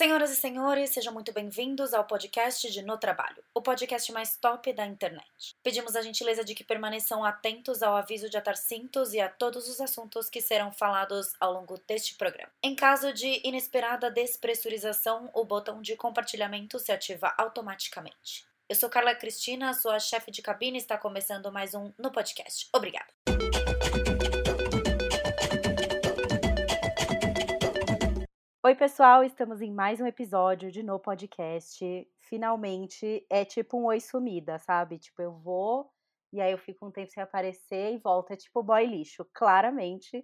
Senhoras e senhores, sejam muito bem-vindos ao podcast de No Trabalho, o podcast mais top da internet. Pedimos a gentileza de que permaneçam atentos ao aviso de atar cintos e a todos os assuntos que serão falados ao longo deste programa. Em caso de inesperada despressurização, o botão de compartilhamento se ativa automaticamente. Eu sou Carla Cristina, sua chefe de cabine, está começando mais um no podcast. Obrigada. Oi, pessoal, estamos em mais um episódio de No Podcast. Finalmente é tipo um oi sumida, sabe? Tipo, eu vou e aí eu fico um tempo sem aparecer e volta. É tipo boy lixo. Claramente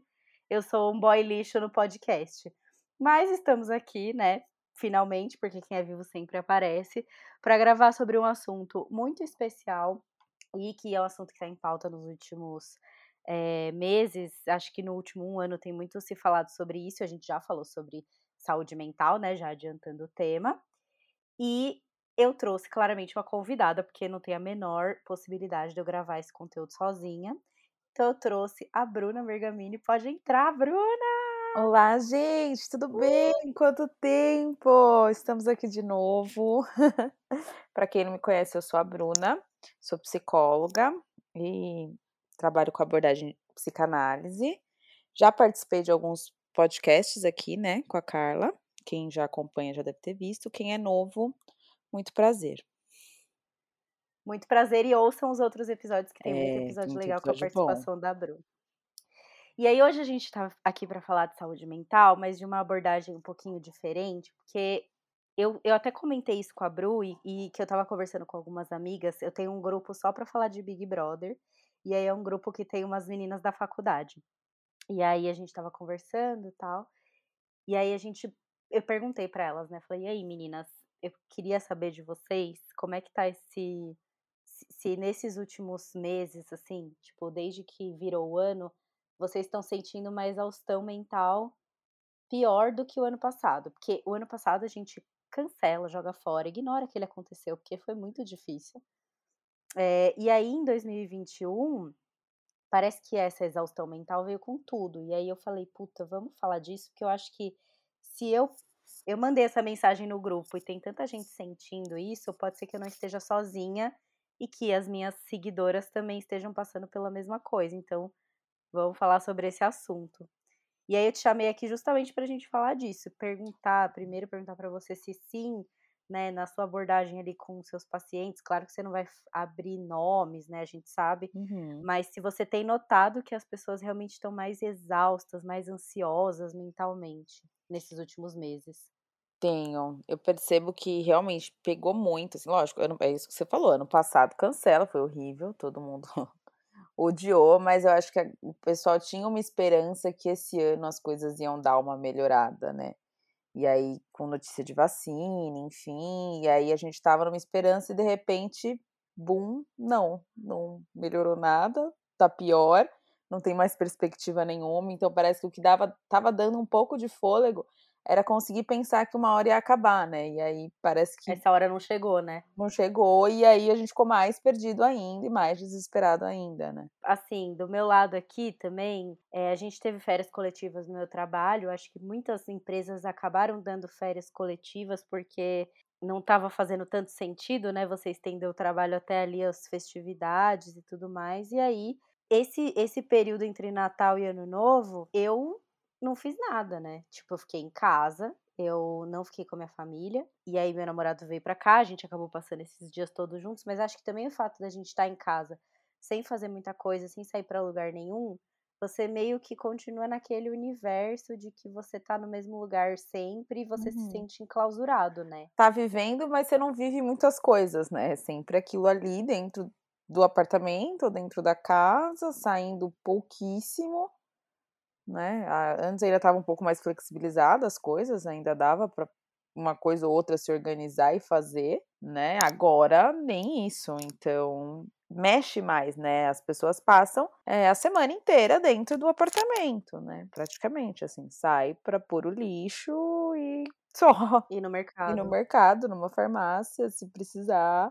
eu sou um boy lixo no podcast. Mas estamos aqui, né? Finalmente, porque quem é vivo sempre aparece, para gravar sobre um assunto muito especial e que é um assunto que está em pauta nos últimos é, meses. Acho que no último um ano tem muito se falado sobre isso. A gente já falou sobre saúde mental, né? Já adiantando o tema. E eu trouxe claramente uma convidada, porque não tem a menor possibilidade de eu gravar esse conteúdo sozinha. Então eu trouxe a Bruna Bergamini. Pode entrar, Bruna! Olá, gente, tudo bem? Quanto tempo? Estamos aqui de novo. Para quem não me conhece, eu sou a Bruna, sou psicóloga e trabalho com abordagem psicanálise. Já participei de alguns podcasts aqui, né, com a Carla. Quem já acompanha já deve ter visto. Quem é novo, muito prazer. Muito prazer e ouçam os outros episódios, que tem é, muito episódio muito legal episódio com a participação bom. da Bru. E aí, hoje a gente tá aqui para falar de saúde mental, mas de uma abordagem um pouquinho diferente, porque eu, eu até comentei isso com a Bru e, e que eu tava conversando com algumas amigas. Eu tenho um grupo só para falar de Big Brother, e aí é um grupo que tem umas meninas da faculdade. E aí a gente tava conversando e tal. E aí a gente. Eu perguntei para elas, né? Falei, e aí, meninas, eu queria saber de vocês como é que tá esse. Se nesses últimos meses, assim, tipo, desde que virou o ano, vocês estão sentindo uma exaustão mental pior do que o ano passado. Porque o ano passado a gente cancela, joga fora, ignora que ele aconteceu, porque foi muito difícil. É, e aí, em 2021, parece que essa exaustão mental veio com tudo. E aí eu falei, puta, vamos falar disso, porque eu acho que se eu eu mandei essa mensagem no grupo e tem tanta gente sentindo isso, pode ser que eu não esteja sozinha e que as minhas seguidoras também estejam passando pela mesma coisa. Então, vamos falar sobre esse assunto. E aí eu te chamei aqui justamente para a gente falar disso, perguntar, primeiro perguntar para você se sim, né, na sua abordagem ali com seus pacientes, claro que você não vai abrir nomes, né, a gente sabe, uhum. mas se você tem notado que as pessoas realmente estão mais exaustas, mais ansiosas mentalmente nesses últimos meses. Tenho. Eu percebo que realmente pegou muito, assim, lógico, ano, é isso que você falou, ano passado cancela, foi horrível, todo mundo odiou, mas eu acho que o pessoal tinha uma esperança que esse ano as coisas iam dar uma melhorada, né? E aí, com notícia de vacina, enfim, e aí a gente tava numa esperança e de repente, bum, não, não melhorou nada, tá pior, não tem mais perspectiva nenhuma, então parece que o que dava, tava dando um pouco de fôlego era conseguir pensar que uma hora ia acabar, né? E aí parece que. Essa hora não chegou, né? Não chegou, e aí a gente ficou mais perdido ainda e mais desesperado ainda, né? Assim, do meu lado aqui também, é, a gente teve férias coletivas no meu trabalho. Acho que muitas empresas acabaram dando férias coletivas porque não estava fazendo tanto sentido, né? Você estender o trabalho até ali as festividades e tudo mais. E aí, esse, esse período entre Natal e Ano Novo, eu não fiz nada, né? Tipo, eu fiquei em casa, eu não fiquei com a minha família. E aí meu namorado veio para cá, a gente acabou passando esses dias todos juntos, mas acho que também o fato da gente estar tá em casa sem fazer muita coisa, sem sair para lugar nenhum, você meio que continua naquele universo de que você tá no mesmo lugar sempre e você uhum. se sente enclausurado, né? Tá vivendo, mas você não vive muitas coisas, né? É sempre aquilo ali dentro do apartamento, dentro da casa, saindo pouquíssimo né? Antes ainda estava um pouco mais flexibilizada as coisas, ainda dava para uma coisa ou outra se organizar e fazer, né? Agora nem isso, então mexe mais, né? As pessoas passam é, a semana inteira dentro do apartamento, né? Praticamente, assim, sai para pôr o lixo e só. E no mercado. E no mercado, numa farmácia, se precisar.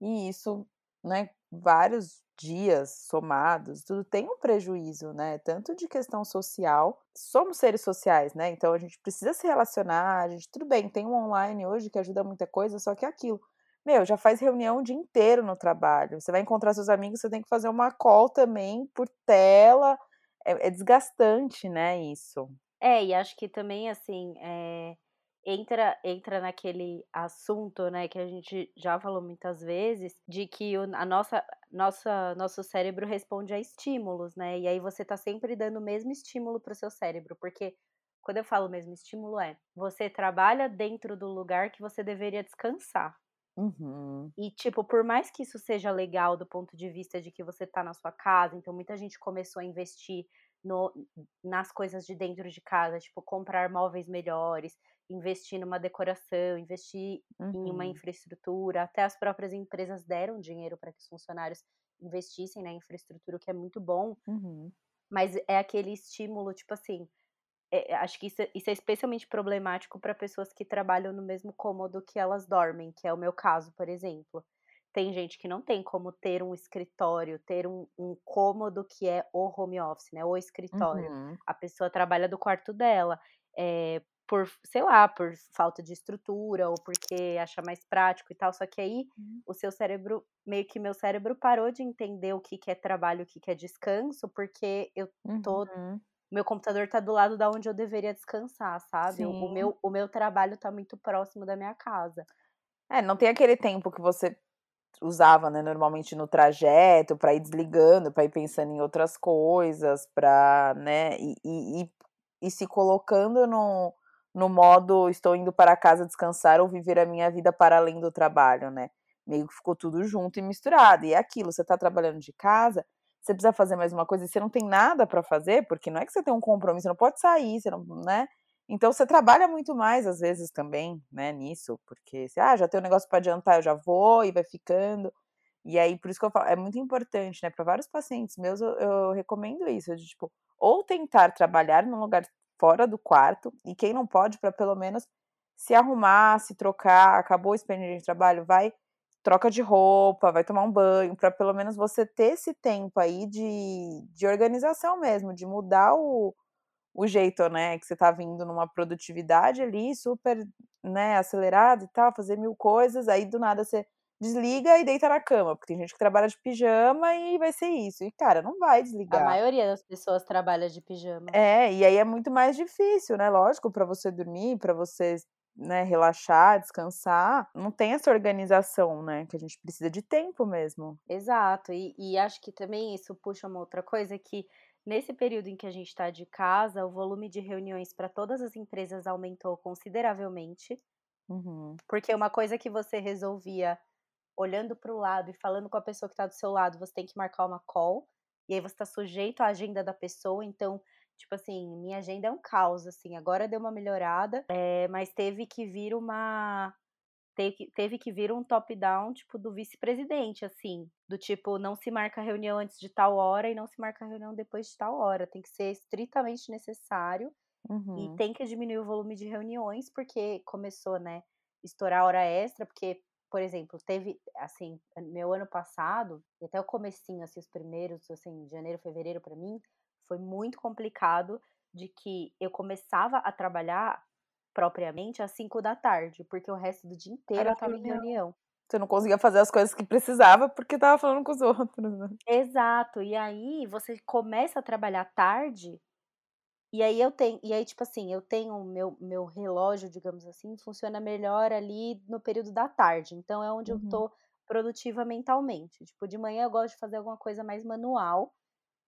E isso, né? Vários dias somados, tudo tem um prejuízo, né? Tanto de questão social, somos seres sociais, né? Então a gente precisa se relacionar, a gente, tudo bem, tem um online hoje que ajuda muita coisa, só que é aquilo. Meu, já faz reunião o dia inteiro no trabalho. Você vai encontrar seus amigos, você tem que fazer uma call também por tela. É, é desgastante, né, isso. É, e acho que também, assim, é, entra entra naquele assunto, né, que a gente já falou muitas vezes, de que o, a nossa, nossa nosso cérebro responde a estímulos, né? E aí você tá sempre dando o mesmo estímulo para o seu cérebro, porque quando eu falo mesmo estímulo é, você trabalha dentro do lugar que você deveria descansar. Uhum. E, tipo, por mais que isso seja legal do ponto de vista de que você tá na sua casa, então muita gente começou a investir no, nas coisas de dentro de casa, tipo, comprar móveis melhores, investir numa decoração, investir uhum. em uma uhum. infraestrutura. Até as próprias empresas deram dinheiro para que os funcionários investissem na infraestrutura, o que é muito bom. Uhum. Mas é aquele estímulo, tipo assim. É, acho que isso, é, isso é especialmente problemático para pessoas que trabalham no mesmo cômodo que elas dormem, que é o meu caso, por exemplo. Tem gente que não tem como ter um escritório, ter um, um cômodo que é o home office, né? O escritório. Uhum. A pessoa trabalha do quarto dela. É, por, sei lá, por falta de estrutura ou porque acha mais prático e tal. Só que aí uhum. o seu cérebro, meio que meu cérebro parou de entender o que, que é trabalho, o que, que é descanso, porque eu tô. Uhum. Meu computador tá do lado da onde eu deveria descansar, sabe? O, meu, o meu trabalho tá muito próximo da minha casa. É, não tem aquele tempo que você usava, né, normalmente no trajeto, para ir desligando, para ir pensando em outras coisas, para, né, e, e, e, se colocando no, no modo estou indo para casa descansar ou viver a minha vida para além do trabalho, né? Meio que ficou tudo junto e misturado. E é aquilo, você está trabalhando de casa, você precisa fazer mais uma coisa e você não tem nada para fazer, porque não é que você tem um compromisso, você não pode sair, você não, né? Então você trabalha muito mais às vezes também, né, nisso, porque você, ah, já tem um negócio para adiantar, eu já vou e vai ficando. E aí, por isso que eu falo, é muito importante, né, para vários pacientes meus, eu, eu recomendo isso, de tipo, ou tentar trabalhar num lugar fora do quarto, e quem não pode, para pelo menos se arrumar, se trocar, acabou o expediente de trabalho, vai, troca de roupa, vai tomar um banho, para pelo menos você ter esse tempo aí de, de organização mesmo, de mudar o, o jeito, né, que você tá vindo numa produtividade ali super, né, acelerada e tal, fazer mil coisas, aí do nada você desliga e deita na cama, porque tem gente que trabalha de pijama e vai ser isso. E, cara, não vai desligar. A maioria das pessoas trabalha de pijama. É, e aí é muito mais difícil, né? Lógico, para você dormir, para você né, relaxar, descansar, não tem essa organização, né? Que a gente precisa de tempo mesmo. Exato, e, e acho que também isso puxa uma outra coisa que nesse período em que a gente está de casa, o volume de reuniões para todas as empresas aumentou consideravelmente. Uhum. Porque uma coisa que você resolvia olhando para o lado e falando com a pessoa que está do seu lado, você tem que marcar uma call, e aí você está sujeito à agenda da pessoa, então, tipo assim, minha agenda é um caos, assim, agora deu uma melhorada, é, mas teve que vir uma. Teve que, teve que vir um top-down, tipo, do vice-presidente, assim, do tipo, não se marca reunião antes de tal hora e não se marca reunião depois de tal hora, tem que ser estritamente necessário uhum. e tem que diminuir o volume de reuniões, porque começou, né, estourar hora extra, porque por exemplo, teve, assim, meu ano passado, e até o comecinho, assim, os primeiros, assim, janeiro, fevereiro, para mim, foi muito complicado de que eu começava a trabalhar propriamente às 5 da tarde, porque o resto do dia inteiro eu tava em reunião. Você não conseguia fazer as coisas que precisava porque tava falando com os outros, né? Exato. E aí você começa a trabalhar tarde e aí eu tenho, e aí, tipo assim, eu tenho meu, meu relógio, digamos assim, funciona melhor ali no período da tarde. Então é onde uhum. eu tô produtiva mentalmente. Tipo, de manhã eu gosto de fazer alguma coisa mais manual,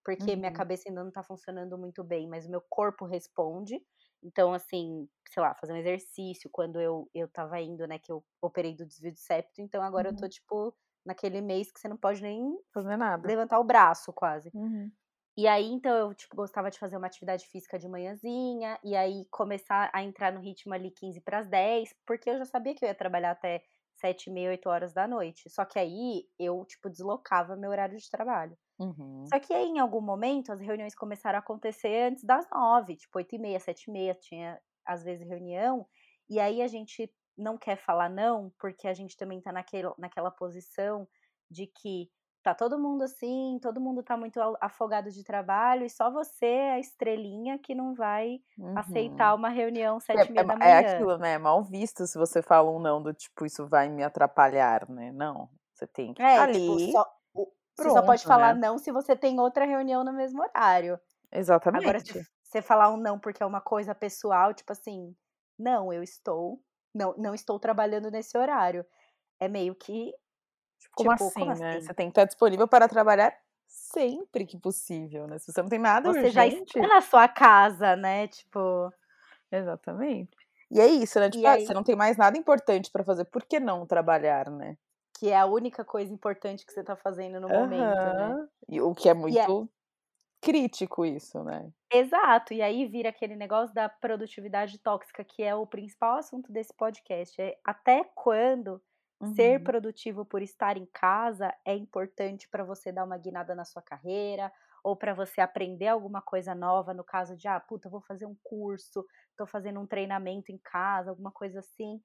porque uhum. minha cabeça ainda não tá funcionando muito bem, mas o meu corpo responde. Então, assim, sei lá, fazer um exercício quando eu, eu tava indo, né, que eu operei do desvio de septo, então agora uhum. eu tô, uhum. tipo, naquele mês que você não pode nem fazer nada. Levantar o braço, quase. Uhum. E aí, então, eu, tipo, gostava de fazer uma atividade física de manhãzinha, e aí começar a entrar no ritmo ali 15 para as 10, porque eu já sabia que eu ia trabalhar até 7 e meia, 8 horas da noite. Só que aí eu, tipo, deslocava meu horário de trabalho. Uhum. Só que aí, em algum momento, as reuniões começaram a acontecer antes das 9, tipo, 8 e meia, 7 e meia, tinha às vezes reunião, e aí a gente não quer falar não, porque a gente também tá naquele, naquela posição de que tá todo mundo assim, todo mundo tá muito afogado de trabalho e só você é a estrelinha que não vai uhum. aceitar uma reunião sete é, e meia é, da manhã. É aquilo, né? É mal visto se você fala um não do tipo, isso vai me atrapalhar, né? Não, você tem que é, ali. Tipo, só, Pronto, você só pode falar né? não se você tem outra reunião no mesmo horário. Exatamente. Agora, se você falar um não porque é uma coisa pessoal, tipo assim, não, eu estou, não, não estou trabalhando nesse horário. É meio que como, tipo, assim, como né? Assim? Você tem que estar disponível para trabalhar sempre que possível, né? Se você não tem nada você urgente... já está na sua casa, né? Tipo... Exatamente. E é isso, né? Tipo, ah, você não tem mais nada importante para fazer, por que não trabalhar, né? Que é a única coisa importante que você está fazendo no uhum. momento, né? E o que é muito é... crítico isso, né? Exato. E aí vira aquele negócio da produtividade tóxica, que é o principal assunto desse podcast. É até quando Uhum. Ser produtivo por estar em casa é importante para você dar uma guinada na sua carreira ou para você aprender alguma coisa nova, no caso de, ah, puta, vou fazer um curso, estou fazendo um treinamento em casa, alguma coisa assim.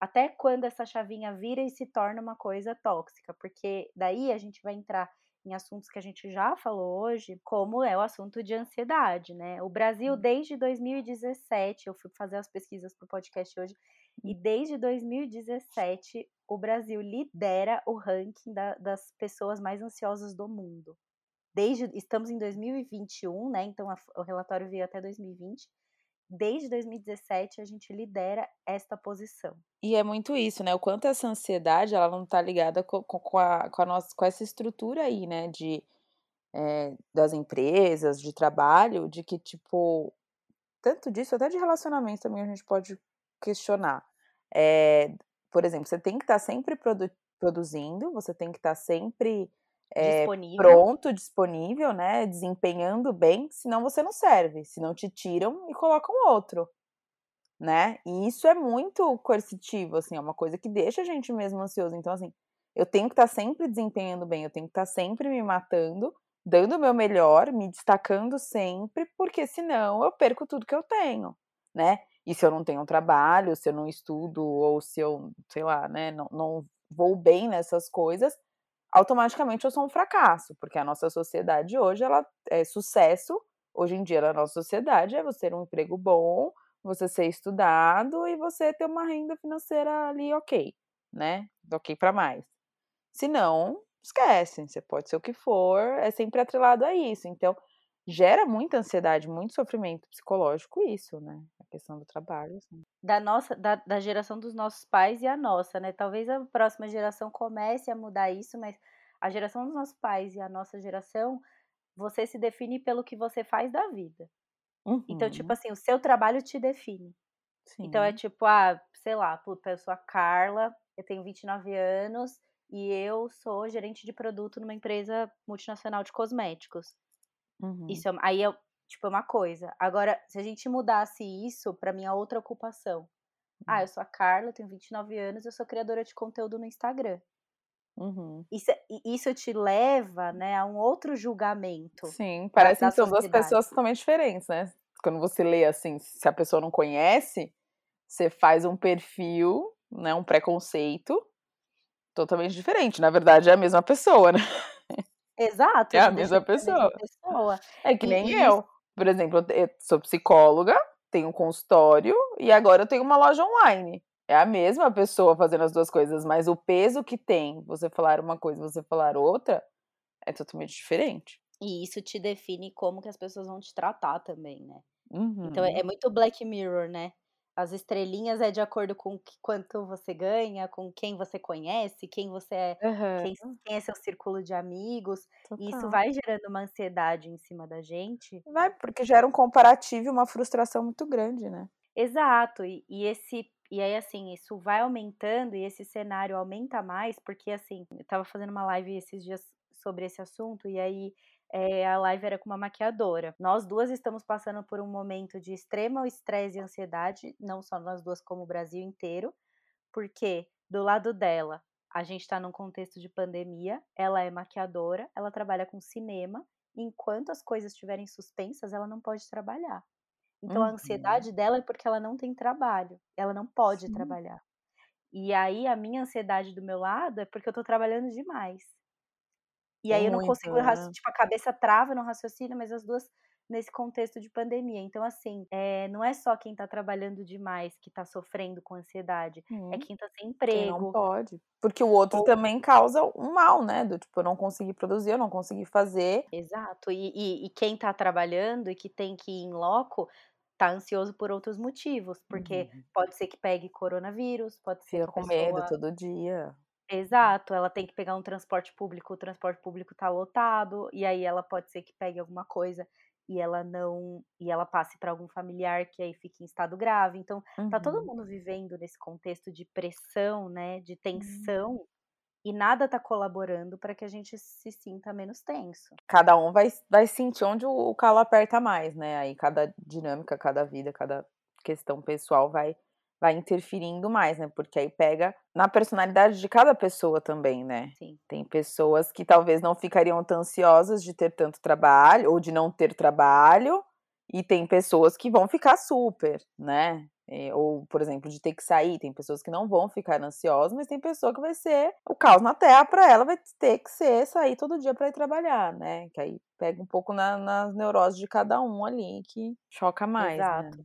Até quando essa chavinha vira e se torna uma coisa tóxica, porque daí a gente vai entrar em assuntos que a gente já falou hoje, como é o assunto de ansiedade, né? O Brasil, desde 2017, eu fui fazer as pesquisas para o podcast hoje, e desde 2017 o Brasil lidera o ranking da, das pessoas mais ansiosas do mundo. Desde estamos em 2021, né? Então a, o relatório veio até 2020. Desde 2017 a gente lidera esta posição. E é muito isso, né? O quanto essa ansiedade ela não está ligada com, com, a, com, a nossa, com essa estrutura aí, né? De, é, das empresas, de trabalho, de que, tipo, tanto disso, até de relacionamento também a gente pode questionar. É, por exemplo, você tem que estar tá sempre produ produzindo, você tem que estar tá sempre é, disponível. pronto, disponível, né? Desempenhando bem, senão você não serve, senão te tiram e colocam outro, né? E isso é muito coercitivo, assim, é uma coisa que deixa a gente mesmo ansioso. Então, assim, eu tenho que estar tá sempre desempenhando bem, eu tenho que estar sempre me matando, dando o meu melhor, me destacando sempre, porque senão eu perco tudo que eu tenho, né? E se eu não tenho um trabalho, se eu não estudo, ou se eu, sei lá, né, não, não vou bem nessas coisas, automaticamente eu sou um fracasso, porque a nossa sociedade hoje, ela é sucesso, hoje em dia na nossa sociedade, é você ter um emprego bom, você ser estudado e você ter uma renda financeira ali ok, né? Ok para mais. Se não, esquece, você pode ser o que for, é sempre atrelado a isso. Então, gera muita ansiedade, muito sofrimento psicológico isso, né? A questão do trabalho. Assim. Da nossa, da, da geração dos nossos pais e a nossa, né? Talvez a próxima geração comece a mudar isso, mas a geração dos nossos pais e a nossa geração, você se define pelo que você faz da vida. Uhum. Então, tipo uhum. assim, o seu trabalho te define. Sim. Então é tipo, ah, sei lá, puta, eu sou a Carla, eu tenho 29 anos e eu sou gerente de produto numa empresa multinacional de cosméticos. Uhum. Isso é, aí é tipo é uma coisa. Agora, se a gente mudasse isso para minha outra ocupação. Uhum. Ah, eu sou a Carla, tenho 29 anos, eu sou criadora de conteúdo no Instagram. Uhum. Isso, é, isso te leva, né, a um outro julgamento. Sim, parece que são duas pessoas totalmente diferentes, né? Quando você lê assim, se a pessoa não conhece, você faz um perfil, né, um preconceito totalmente diferente. Na verdade, é a mesma pessoa, né? Exato. É a mesma pessoa. a mesma pessoa. É que nem e, eu. Por exemplo, eu sou psicóloga, tenho um consultório e agora eu tenho uma loja online. É a mesma pessoa fazendo as duas coisas, mas o peso que tem você falar uma coisa e você falar outra é totalmente diferente. E isso te define como que as pessoas vão te tratar também, né? Uhum. Então é, é muito Black Mirror, né? As estrelinhas é de acordo com que, quanto você ganha, com quem você conhece, quem você é, uhum. quem, quem, é seu círculo de amigos. Total. E isso vai gerando uma ansiedade em cima da gente. Vai, porque gera um comparativo e uma frustração muito grande, né? Exato. E, e esse e aí, assim, isso vai aumentando e esse cenário aumenta mais, porque, assim, eu tava fazendo uma live esses dias sobre esse assunto, e aí é, a live era com uma maquiadora. Nós duas estamos passando por um momento de extremo estresse e ansiedade, não só nós duas, como o Brasil inteiro, porque do lado dela, a gente está num contexto de pandemia, ela é maquiadora, ela trabalha com cinema, enquanto as coisas estiverem suspensas, ela não pode trabalhar. Então uhum. a ansiedade dela é porque ela não tem trabalho, ela não pode Sim. trabalhar. E aí a minha ansiedade do meu lado é porque eu tô trabalhando demais. E aí eu não consigo, né? tipo, a cabeça trava no raciocínio, mas as duas nesse contexto de pandemia. Então, assim, é, não é só quem está trabalhando demais que está sofrendo com ansiedade, hum, é quem está sem emprego. Quem não pode. Porque o outro Ou... também causa um mal, né? Do tipo, eu não consegui produzir, eu não consegui fazer. Exato. E, e, e quem está trabalhando e que tem que ir em loco tá ansioso por outros motivos, porque uhum. pode ser que pegue coronavírus, pode ser Fica com pessoa... medo todo dia. Exato, ela tem que pegar um transporte público, o transporte público tá lotado, e aí ela pode ser que pegue alguma coisa e ela não e ela passe para algum familiar que aí fique em estado grave. Então, uhum. tá todo uhum. mundo vivendo nesse contexto de pressão, né, de tensão, uhum. e nada tá colaborando para que a gente se sinta menos tenso. Cada um vai, vai sentir onde o calo aperta mais, né? Aí cada dinâmica, cada vida, cada questão pessoal vai vai interferindo mais, né? Porque aí pega na personalidade de cada pessoa também, né? Sim. Tem pessoas que talvez não ficariam tão ansiosas de ter tanto trabalho ou de não ter trabalho, e tem pessoas que vão ficar super, né? Ou, por exemplo, de ter que sair, tem pessoas que não vão ficar ansiosas, mas tem pessoa que vai ser o caos na terra para ela, vai ter que ser sair todo dia para ir trabalhar, né? Que aí pega um pouco na, nas neuroses de cada um ali, que choca mais. Né? Exato. Né?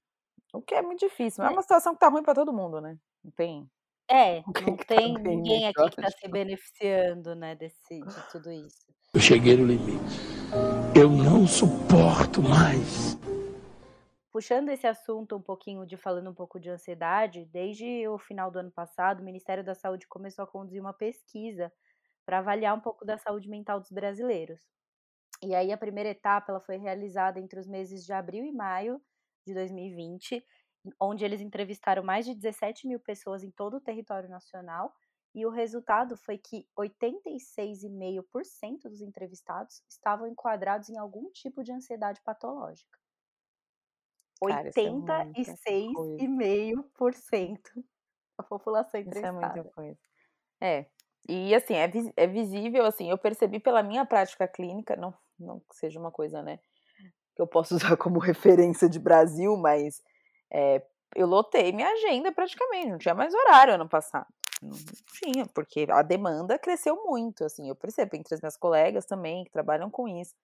O que é muito difícil. É, é uma situação que tá ruim para todo mundo, né? Não tem. É, não tá tem tá ninguém aqui que está se beneficiando, né, desse, de tudo isso. Eu cheguei no limite. Eu não suporto mais. Puxando esse assunto um pouquinho de falando um pouco de ansiedade, desde o final do ano passado, o Ministério da Saúde começou a conduzir uma pesquisa para avaliar um pouco da saúde mental dos brasileiros. E aí a primeira etapa ela foi realizada entre os meses de abril e maio de 2020, onde eles entrevistaram mais de 17 mil pessoas em todo o território nacional, e o resultado foi que 86,5% dos entrevistados estavam enquadrados em algum tipo de ansiedade patológica. 86,5% é da população entrevistada. Isso é muita coisa. É, e assim, é, é visível, assim, eu percebi pela minha prática clínica, não, não que seja uma coisa, né, eu posso usar como referência de Brasil, mas é, eu lotei minha agenda praticamente, não tinha mais horário ano passado. Não tinha, porque a demanda cresceu muito, assim, eu percebo entre as minhas colegas também que trabalham com isso.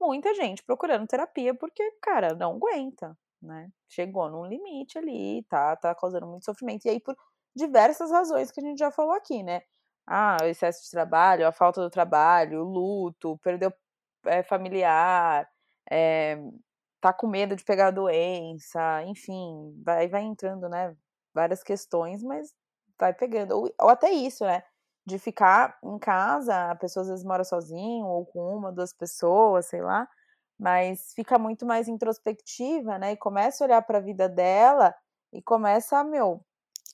Muita gente procurando terapia porque, cara, não aguenta, né? Chegou num limite ali, tá, tá causando muito sofrimento. E aí, por diversas razões que a gente já falou aqui, né? Ah, o excesso de trabalho, a falta do trabalho, o luto, perdeu é, familiar, é, tá com medo de pegar doença, enfim, vai, vai entrando, né? Várias questões, mas vai pegando. Ou, ou até isso, né? De ficar em casa, a pessoa às vezes mora sozinho, ou com uma, duas pessoas, sei lá, mas fica muito mais introspectiva, né? E começa a olhar para a vida dela e começa meu,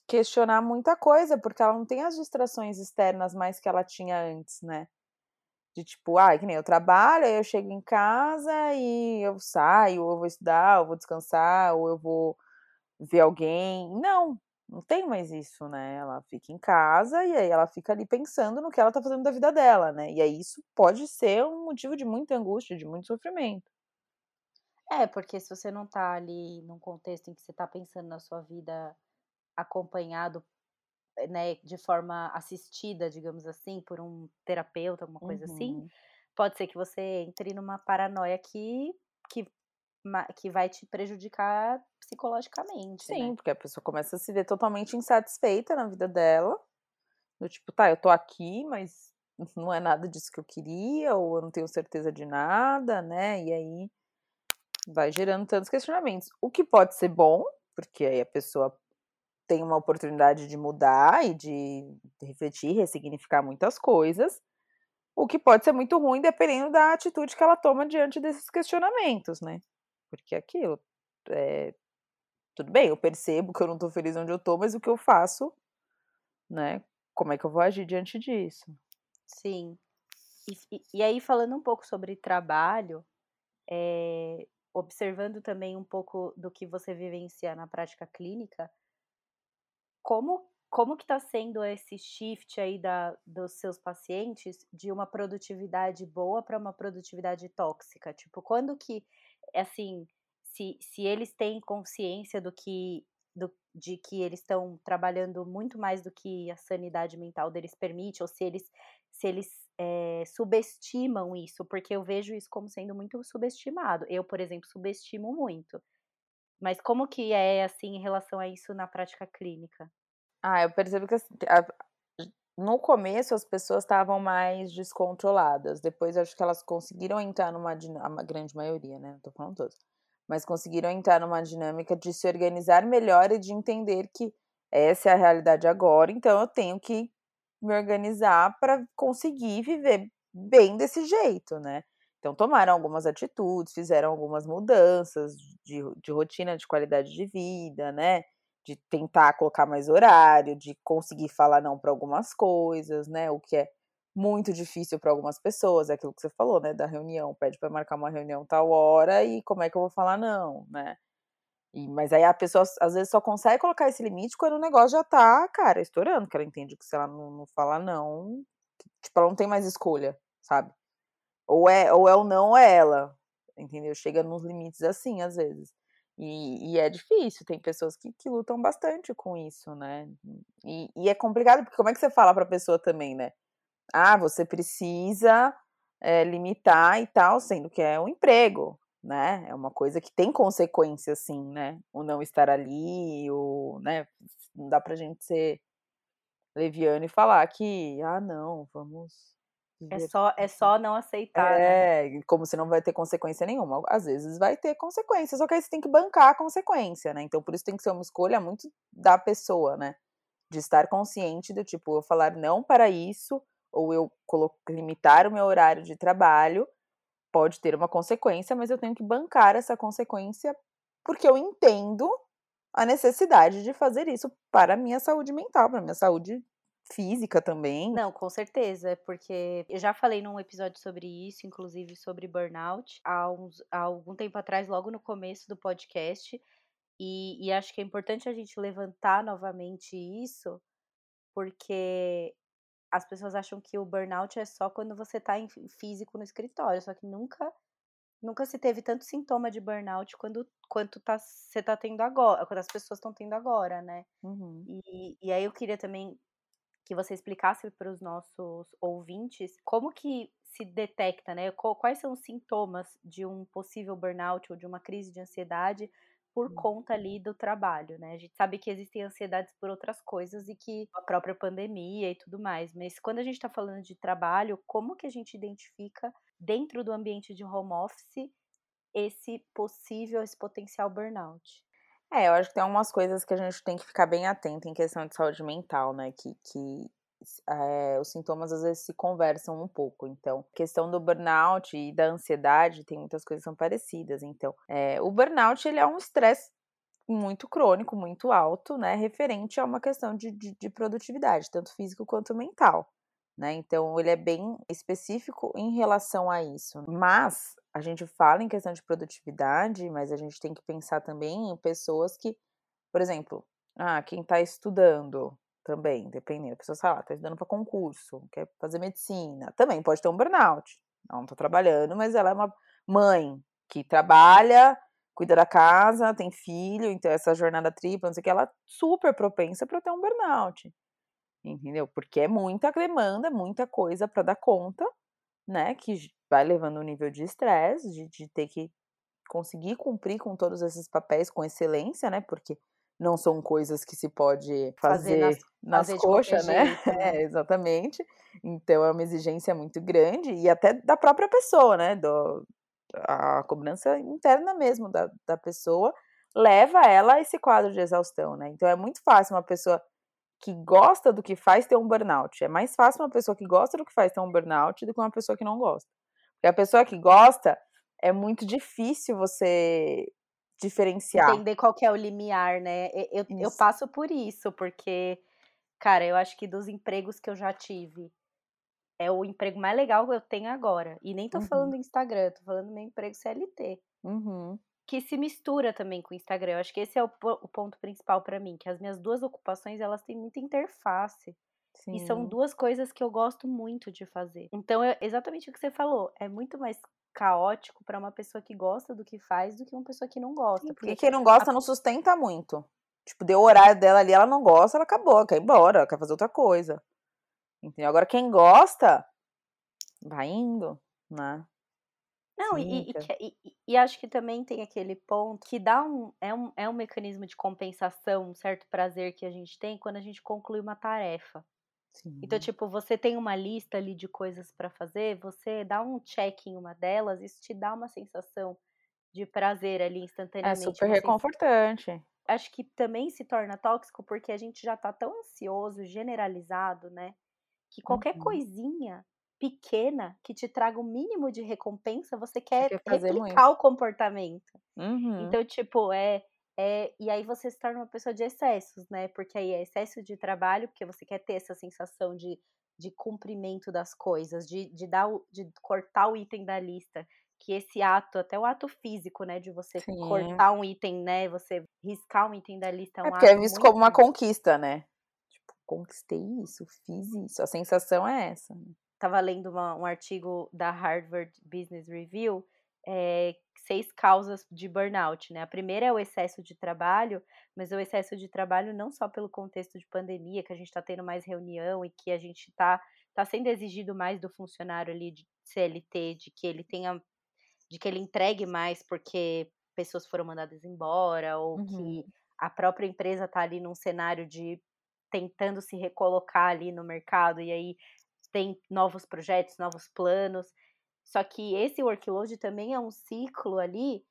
questionar muita coisa, porque ela não tem as distrações externas mais que ela tinha antes, né? De tipo, ah, que nem eu trabalho, aí eu chego em casa e eu saio, ou eu vou estudar, ou eu vou descansar, ou eu vou ver alguém. Não, não tem mais isso, né? Ela fica em casa e aí ela fica ali pensando no que ela tá fazendo da vida dela, né? E aí isso pode ser um motivo de muita angústia, de muito sofrimento. É, porque se você não tá ali num contexto em que você tá pensando na sua vida acompanhado né, de forma assistida, digamos assim, por um terapeuta, alguma coisa assim, uhum. assim, pode ser que você entre numa paranoia que, que, que vai te prejudicar psicologicamente. Sim, né? porque a pessoa começa a se ver totalmente insatisfeita na vida dela. Do tipo, tá, eu tô aqui, mas não é nada disso que eu queria, ou eu não tenho certeza de nada, né? E aí vai gerando tantos questionamentos. O que pode ser bom, porque aí a pessoa tem uma oportunidade de mudar e de refletir, ressignificar muitas coisas, o que pode ser muito ruim dependendo da atitude que ela toma diante desses questionamentos, né? Porque aquilo, é, tudo bem, eu percebo que eu não estou feliz onde eu estou, mas o que eu faço, né? Como é que eu vou agir diante disso? Sim. E, e aí, falando um pouco sobre trabalho, é, observando também um pouco do que você vivencia na prática clínica, como como que está sendo esse shift aí da, dos seus pacientes de uma produtividade boa para uma produtividade tóxica? Tipo, quando que, assim, se, se eles têm consciência do que, do, de que eles estão trabalhando muito mais do que a sanidade mental deles permite, ou se eles, se eles é, subestimam isso, porque eu vejo isso como sendo muito subestimado. Eu, por exemplo, subestimo muito. Mas como que é, assim, em relação a isso na prática clínica? Ah, eu percebo que assim, a, no começo as pessoas estavam mais descontroladas. Depois acho que elas conseguiram entrar numa a grande maioria, né? Não tô falando todos. Mas conseguiram entrar numa dinâmica de se organizar melhor e de entender que essa é a realidade agora, então eu tenho que me organizar para conseguir viver bem desse jeito, né? Então tomaram algumas atitudes, fizeram algumas mudanças de, de rotina, de qualidade de vida, né? De tentar colocar mais horário, de conseguir falar não para algumas coisas, né? O que é muito difícil para algumas pessoas, é aquilo que você falou, né? Da reunião, pede para marcar uma reunião tal hora e como é que eu vou falar não, né? E, mas aí a pessoa às vezes só consegue colocar esse limite quando o negócio já tá, cara, estourando, que ela entende que se ela não, não falar não, tipo, ela não tem mais escolha, sabe? Ou é, ou é o não ou é ela, entendeu? Chega nos limites assim, às vezes. E, e é difícil, tem pessoas que, que lutam bastante com isso, né? E, e é complicado, porque como é que você fala pra pessoa também, né? Ah, você precisa é, limitar e tal, sendo que é um emprego, né? É uma coisa que tem consequência, sim, né? O não estar ali, o, né? Não dá pra gente ser leviano e falar que, ah, não, vamos. É só, é só não aceitar. Né? É, né? como se não vai ter consequência nenhuma. Às vezes vai ter consequência, só que aí você tem que bancar a consequência, né? Então, por isso tem que ser uma escolha muito da pessoa, né? De estar consciente do tipo, eu falar não para isso, ou eu limitar o meu horário de trabalho pode ter uma consequência, mas eu tenho que bancar essa consequência porque eu entendo a necessidade de fazer isso para a minha saúde mental, para a minha saúde física também. Não, com certeza, porque eu já falei num episódio sobre isso, inclusive sobre burnout, há, uns, há algum tempo atrás, logo no começo do podcast, e, e acho que é importante a gente levantar novamente isso, porque as pessoas acham que o burnout é só quando você está em físico no escritório, só que nunca nunca se teve tanto sintoma de burnout quando, quanto tá, você está tendo agora, quando as pessoas estão tendo agora, né? Uhum. E, e aí eu queria também que você explicasse para os nossos ouvintes como que se detecta, né? Quais são os sintomas de um possível burnout ou de uma crise de ansiedade por hum. conta ali do trabalho, né? A gente sabe que existem ansiedades por outras coisas e que a própria pandemia e tudo mais, mas quando a gente está falando de trabalho, como que a gente identifica dentro do ambiente de home office esse possível, esse potencial burnout? É, eu acho que tem algumas coisas que a gente tem que ficar bem atento em questão de saúde mental, né? Que, que é, os sintomas às vezes se conversam um pouco. Então, questão do burnout e da ansiedade tem muitas coisas que são parecidas. Então, é, o burnout ele é um estresse muito crônico, muito alto, né? Referente a uma questão de, de, de produtividade, tanto físico quanto mental. Né? Então, ele é bem específico em relação a isso. Mas a gente fala em questão de produtividade, mas a gente tem que pensar também em pessoas que, por exemplo, ah, quem está estudando, também, dependendo. A pessoa, sei lá, tá estudando para concurso, quer fazer medicina, também pode ter um burnout. Não tá trabalhando, mas ela é uma mãe que trabalha, cuida da casa, tem filho, então essa jornada tripla, não sei o que, ela é super propensa para ter um burnout. Entendeu? Porque é muita demanda, muita coisa para dar conta, né? Que vai levando um nível de estresse, de, de ter que conseguir cumprir com todos esses papéis com excelência, né? Porque não são coisas que se pode fazer, fazer nas, nas fazer coxas, né? Jeito, né? É, exatamente. Então é uma exigência muito grande e até da própria pessoa, né? Do, a cobrança interna mesmo da, da pessoa leva ela a esse quadro de exaustão, né? Então é muito fácil uma pessoa que gosta do que faz ter um burnout. É mais fácil uma pessoa que gosta do que faz ter um burnout do que uma pessoa que não gosta. Porque a pessoa que gosta é muito difícil você diferenciar. Entender qual que é o limiar, né? Eu, eu passo por isso, porque, cara, eu acho que dos empregos que eu já tive, é o emprego mais legal que eu tenho agora. E nem tô uhum. falando do Instagram, tô falando do meu emprego CLT. Uhum. Que se mistura também com o Instagram. Eu acho que esse é o, o ponto principal para mim, que as minhas duas ocupações, elas têm muita interface. Sim. E são duas coisas que eu gosto muito de fazer. Então, é exatamente o que você falou. É muito mais caótico para uma pessoa que gosta do que faz do que uma pessoa que não gosta. Porque, porque quem não gosta a... não sustenta muito. Tipo, deu o horário dela ali, ela não gosta, ela acabou, quer ir embora, quer fazer outra coisa. Entendeu? Agora, quem gosta, vai indo, né? Não, e, e, e, e, acho que também tem aquele ponto que dá um é, um. é um mecanismo de compensação, um certo prazer que a gente tem quando a gente conclui uma tarefa. Então, Sim. Então, tipo, você tem uma lista ali de coisas para fazer, você dá um check em uma delas, isso te dá uma sensação de prazer ali é instantaneamente. É super reconfortante. Acho que também se torna tóxico porque a gente já tá tão ansioso, generalizado, né? Que qualquer uhum. coisinha pequena que te traga o um mínimo de recompensa, você quer, você quer replicar muito. o comportamento. Uhum. Então, tipo, é, é. E aí você se torna uma pessoa de excessos, né? Porque aí é excesso de trabalho, porque você quer ter essa sensação de, de cumprimento das coisas, de, de, dar o, de cortar o item da lista. Que esse ato, até o ato físico, né? De você Sim. cortar um item, né? Você riscar um item da lista. É, um é porque é visto como uma conquista, né? Tipo, conquistei isso, fiz isso. A sensação é essa. Né? Estava lendo uma, um artigo da Harvard Business Review, é, seis causas de burnout, né? A primeira é o excesso de trabalho, mas o excesso de trabalho não só pelo contexto de pandemia, que a gente está tendo mais reunião e que a gente está tá sendo exigido mais do funcionário ali de CLT, de que ele tenha, de que ele entregue mais porque pessoas foram mandadas embora ou uhum. que a própria empresa está ali num cenário de tentando se recolocar ali no mercado e aí tem novos projetos, novos planos. Só que esse workload também é um ciclo ali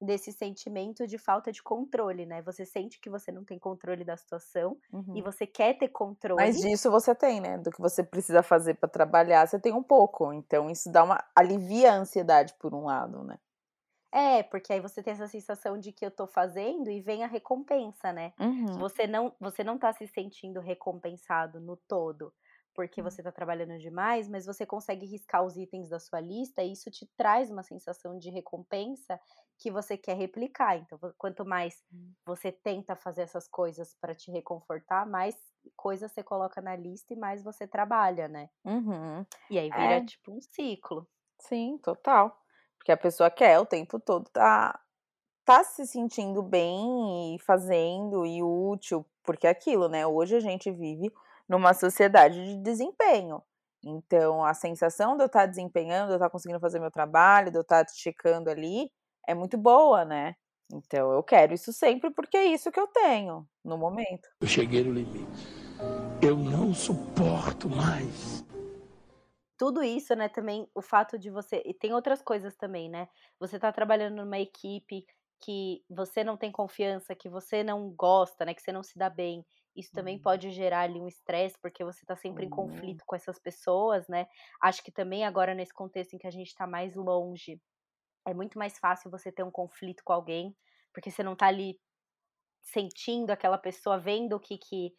desse sentimento de falta de controle, né? Você sente que você não tem controle da situação uhum. e você quer ter controle. Mas disso você tem, né? Do que você precisa fazer para trabalhar, você tem um pouco. Então isso dá uma alivia a ansiedade por um lado, né? É, porque aí você tem essa sensação de que eu tô fazendo e vem a recompensa, né? Uhum. Você não você não tá se sentindo recompensado no todo porque uhum. você está trabalhando demais, mas você consegue riscar os itens da sua lista e isso te traz uma sensação de recompensa que você quer replicar. Então, quanto mais hum. você tenta fazer essas coisas para te reconfortar, mais coisas você coloca na lista e mais você trabalha, né? Uhum. E aí vira é. tipo um ciclo. Sim, total. Porque a pessoa quer o tempo todo tá, tá se sentindo bem e fazendo e útil, porque é aquilo, né? Hoje a gente vive numa sociedade de desempenho. Então, a sensação de eu estar desempenhando, de eu estar conseguindo fazer meu trabalho, de eu estar checando ali, é muito boa, né? Então, eu quero isso sempre porque é isso que eu tenho no momento. Eu cheguei no limite. Eu não suporto mais. Tudo isso, né, também o fato de você. E tem outras coisas também, né? Você tá trabalhando numa equipe que você não tem confiança, que você não gosta, né? Que você não se dá bem. Isso também uhum. pode gerar ali um estresse, porque você está sempre em uhum. conflito com essas pessoas, né? Acho que também agora, nesse contexto em que a gente está mais longe, é muito mais fácil você ter um conflito com alguém, porque você não está ali sentindo aquela pessoa, vendo o que, que,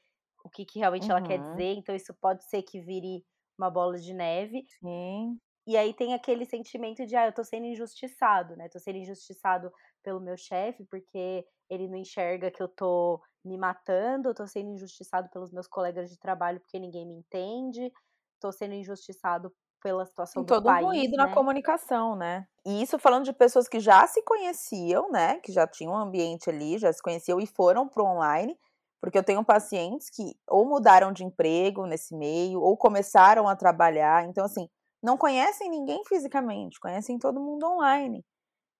o que, que realmente uhum. ela quer uhum. dizer. Então, isso pode ser que vire uma bola de neve. Sim. E aí tem aquele sentimento de, ah, eu tô sendo injustiçado, né? Tô sendo injustiçado pelo meu chefe, porque ele não enxerga que eu tô me matando, tô sendo injustiçado pelos meus colegas de trabalho porque ninguém me entende, tô sendo injustiçado pela situação Tem do país. todo um ruído né? na comunicação, né? E isso falando de pessoas que já se conheciam, né? Que já tinham um ambiente ali, já se conheciam e foram pro online. Porque eu tenho pacientes que ou mudaram de emprego nesse meio, ou começaram a trabalhar. Então, assim, não conhecem ninguém fisicamente, conhecem todo mundo online.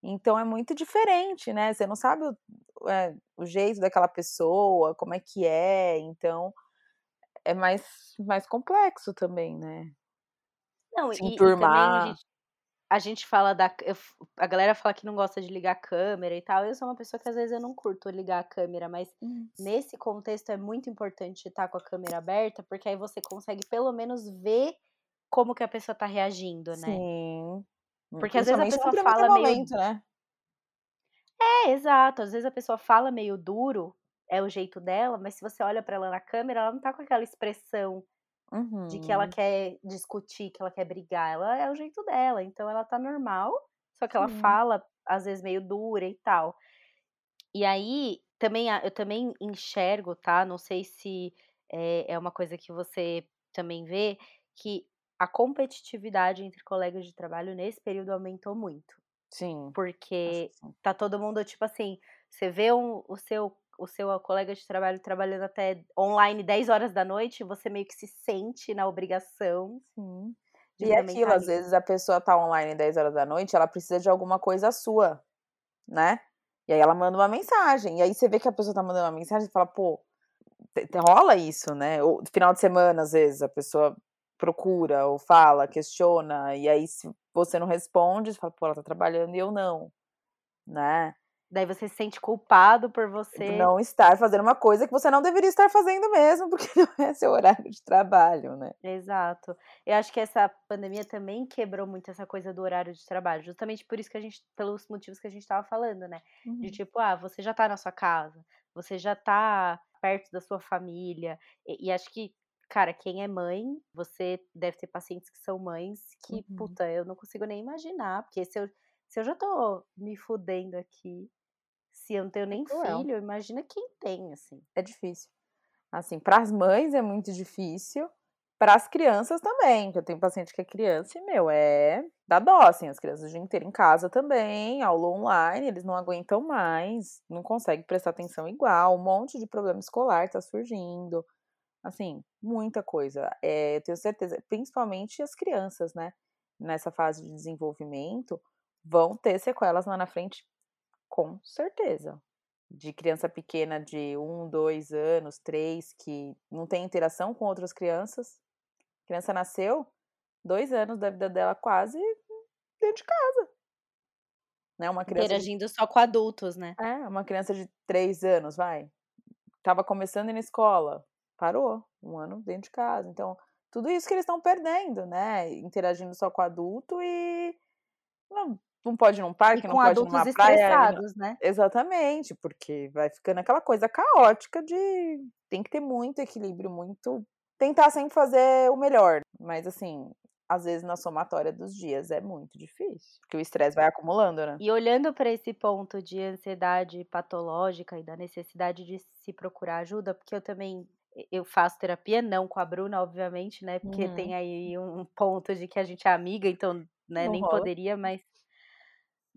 Então é muito diferente, né? Você não sabe o, é, o jeito daquela pessoa, como é que é, então é mais, mais complexo também, né? Não, Se e, enturmar. e também a gente, a gente fala da. Eu, a galera fala que não gosta de ligar a câmera e tal. Eu sou uma pessoa que às vezes eu não curto ligar a câmera, mas hum. nesse contexto é muito importante estar com a câmera aberta, porque aí você consegue pelo menos ver como que a pessoa tá reagindo, né? Sim. Porque às vezes a pessoa fala meio. Momento, né? É, exato. Às vezes a pessoa fala meio duro, é o jeito dela, mas se você olha para ela na câmera, ela não tá com aquela expressão uhum. de que ela uhum. quer discutir, que ela quer brigar. Ela é o jeito dela, então ela tá normal, só que ela fala às vezes meio dura e tal. E aí, também eu também enxergo, tá? Não sei se é, é uma coisa que você também vê, que a competitividade entre colegas de trabalho nesse período aumentou muito. Sim. Porque tá todo mundo, tipo assim, você vê um, o seu o seu colega de trabalho trabalhando até online 10 horas da noite, você meio que se sente na obrigação Sim. e aquilo, às vezes a pessoa tá online 10 horas da noite, ela precisa de alguma coisa sua, né? E aí ela manda uma mensagem. E aí você vê que a pessoa tá mandando uma mensagem e fala, pô, rola isso, né? Ou final de semana, às vezes, a pessoa procura ou fala, questiona, e aí se você não responde, você fala, pô, ela tá trabalhando e eu não, né? Daí você se sente culpado por você não estar fazendo uma coisa que você não deveria estar fazendo mesmo, porque não é seu horário de trabalho, né? Exato. Eu acho que essa pandemia também quebrou muito essa coisa do horário de trabalho, justamente por isso que a gente, pelos motivos que a gente estava falando, né? Uhum. De tipo, ah, você já tá na sua casa, você já tá perto da sua família, e, e acho que cara, quem é mãe, você deve ter pacientes que são mães que, uhum. puta, eu não consigo nem imaginar, porque se eu, se eu já tô me fudendo aqui, se eu não tenho nem filho, imagina quem tem, assim. É difícil. Assim, para as mães é muito difícil, para as crianças também, que eu tenho paciente que é criança e, meu, é da dó, assim, as crianças o dia inteiro em casa também, aula online, eles não aguentam mais, não conseguem prestar atenção igual, um monte de problema escolar tá surgindo, assim, muita coisa. É, eu tenho certeza, principalmente as crianças, né, nessa fase de desenvolvimento, vão ter sequelas lá na frente com certeza. De criança pequena de um, dois anos, três, que não tem interação com outras crianças. A criança nasceu, dois anos da vida dela quase dentro de casa. Né? Uma criança Interagindo de... só com adultos, né? É, uma criança de três anos, vai. Tava começando na escola, parou, um ano dentro de casa. Então, tudo isso que eles estão perdendo, né? Interagindo só com adulto e não, não pode ir num parque, não pode ir numa praia. Não... né? Exatamente, porque vai ficando aquela coisa caótica de tem que ter muito equilíbrio, muito tentar sempre fazer o melhor, mas assim, às vezes na somatória dos dias é muito difícil, porque o estresse vai acumulando, né? E olhando para esse ponto de ansiedade patológica e da necessidade de se procurar ajuda, porque eu também eu faço terapia, não com a Bruna, obviamente, né? Porque uhum. tem aí um ponto de que a gente é amiga, então, né, nem rola. poderia, mas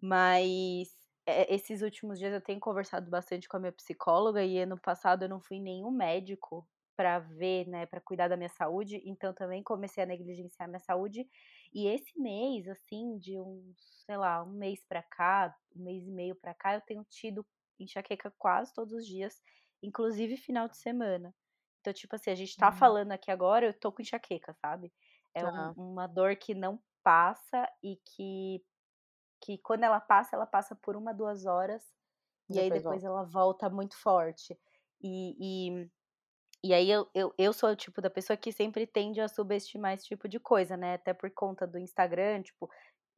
mas é, esses últimos dias eu tenho conversado bastante com a minha psicóloga e ano passado eu não fui nenhum médico para ver, né, para cuidar da minha saúde, então também comecei a negligenciar minha saúde. E esse mês, assim, de um, sei lá, um mês para cá, um mês e meio para cá, eu tenho tido enxaqueca quase todos os dias, inclusive final de semana. Então, tipo assim, a gente tá uhum. falando aqui agora, eu tô com enxaqueca, sabe? É uhum. um, uma dor que não passa e que que quando ela passa, ela passa por uma, duas horas, e, aí depois volta. ela volta muito forte. E, e, e aí eu, eu, eu sou o tipo da pessoa que sempre tende a subestimar esse tipo de coisa, né? Até por conta do Instagram, tipo,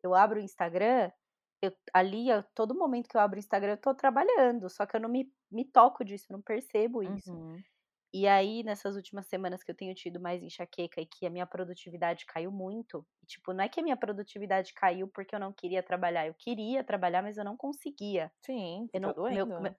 eu abro o Instagram, eu, ali, eu, todo momento que eu abro o Instagram, eu tô trabalhando, só que eu não me, me toco disso, eu não percebo isso. Uhum. E aí, nessas últimas semanas que eu tenho tido mais enxaqueca e que a minha produtividade caiu muito, e, tipo, não é que a minha produtividade caiu porque eu não queria trabalhar, eu queria trabalhar, mas eu não conseguia. Sim, eu tá não, doendo. Meu, meu,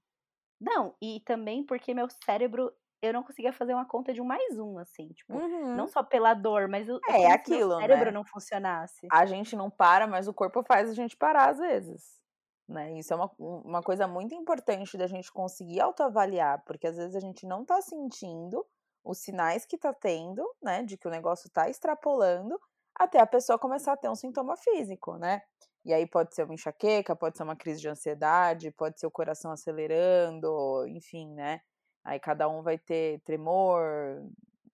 não, e também porque meu cérebro, eu não conseguia fazer uma conta de um mais um, assim, tipo, uhum. não só pela dor, mas o é, é aquilo, meu cérebro né? não funcionasse. A gente não para, mas o corpo faz a gente parar às vezes. Né? Isso é uma, uma coisa muito importante da gente conseguir autoavaliar, porque às vezes a gente não tá sentindo os sinais que tá tendo, né, de que o negócio tá extrapolando, até a pessoa começar a ter um sintoma físico, né? E aí pode ser uma enxaqueca, pode ser uma crise de ansiedade, pode ser o coração acelerando, enfim, né? Aí cada um vai ter tremor,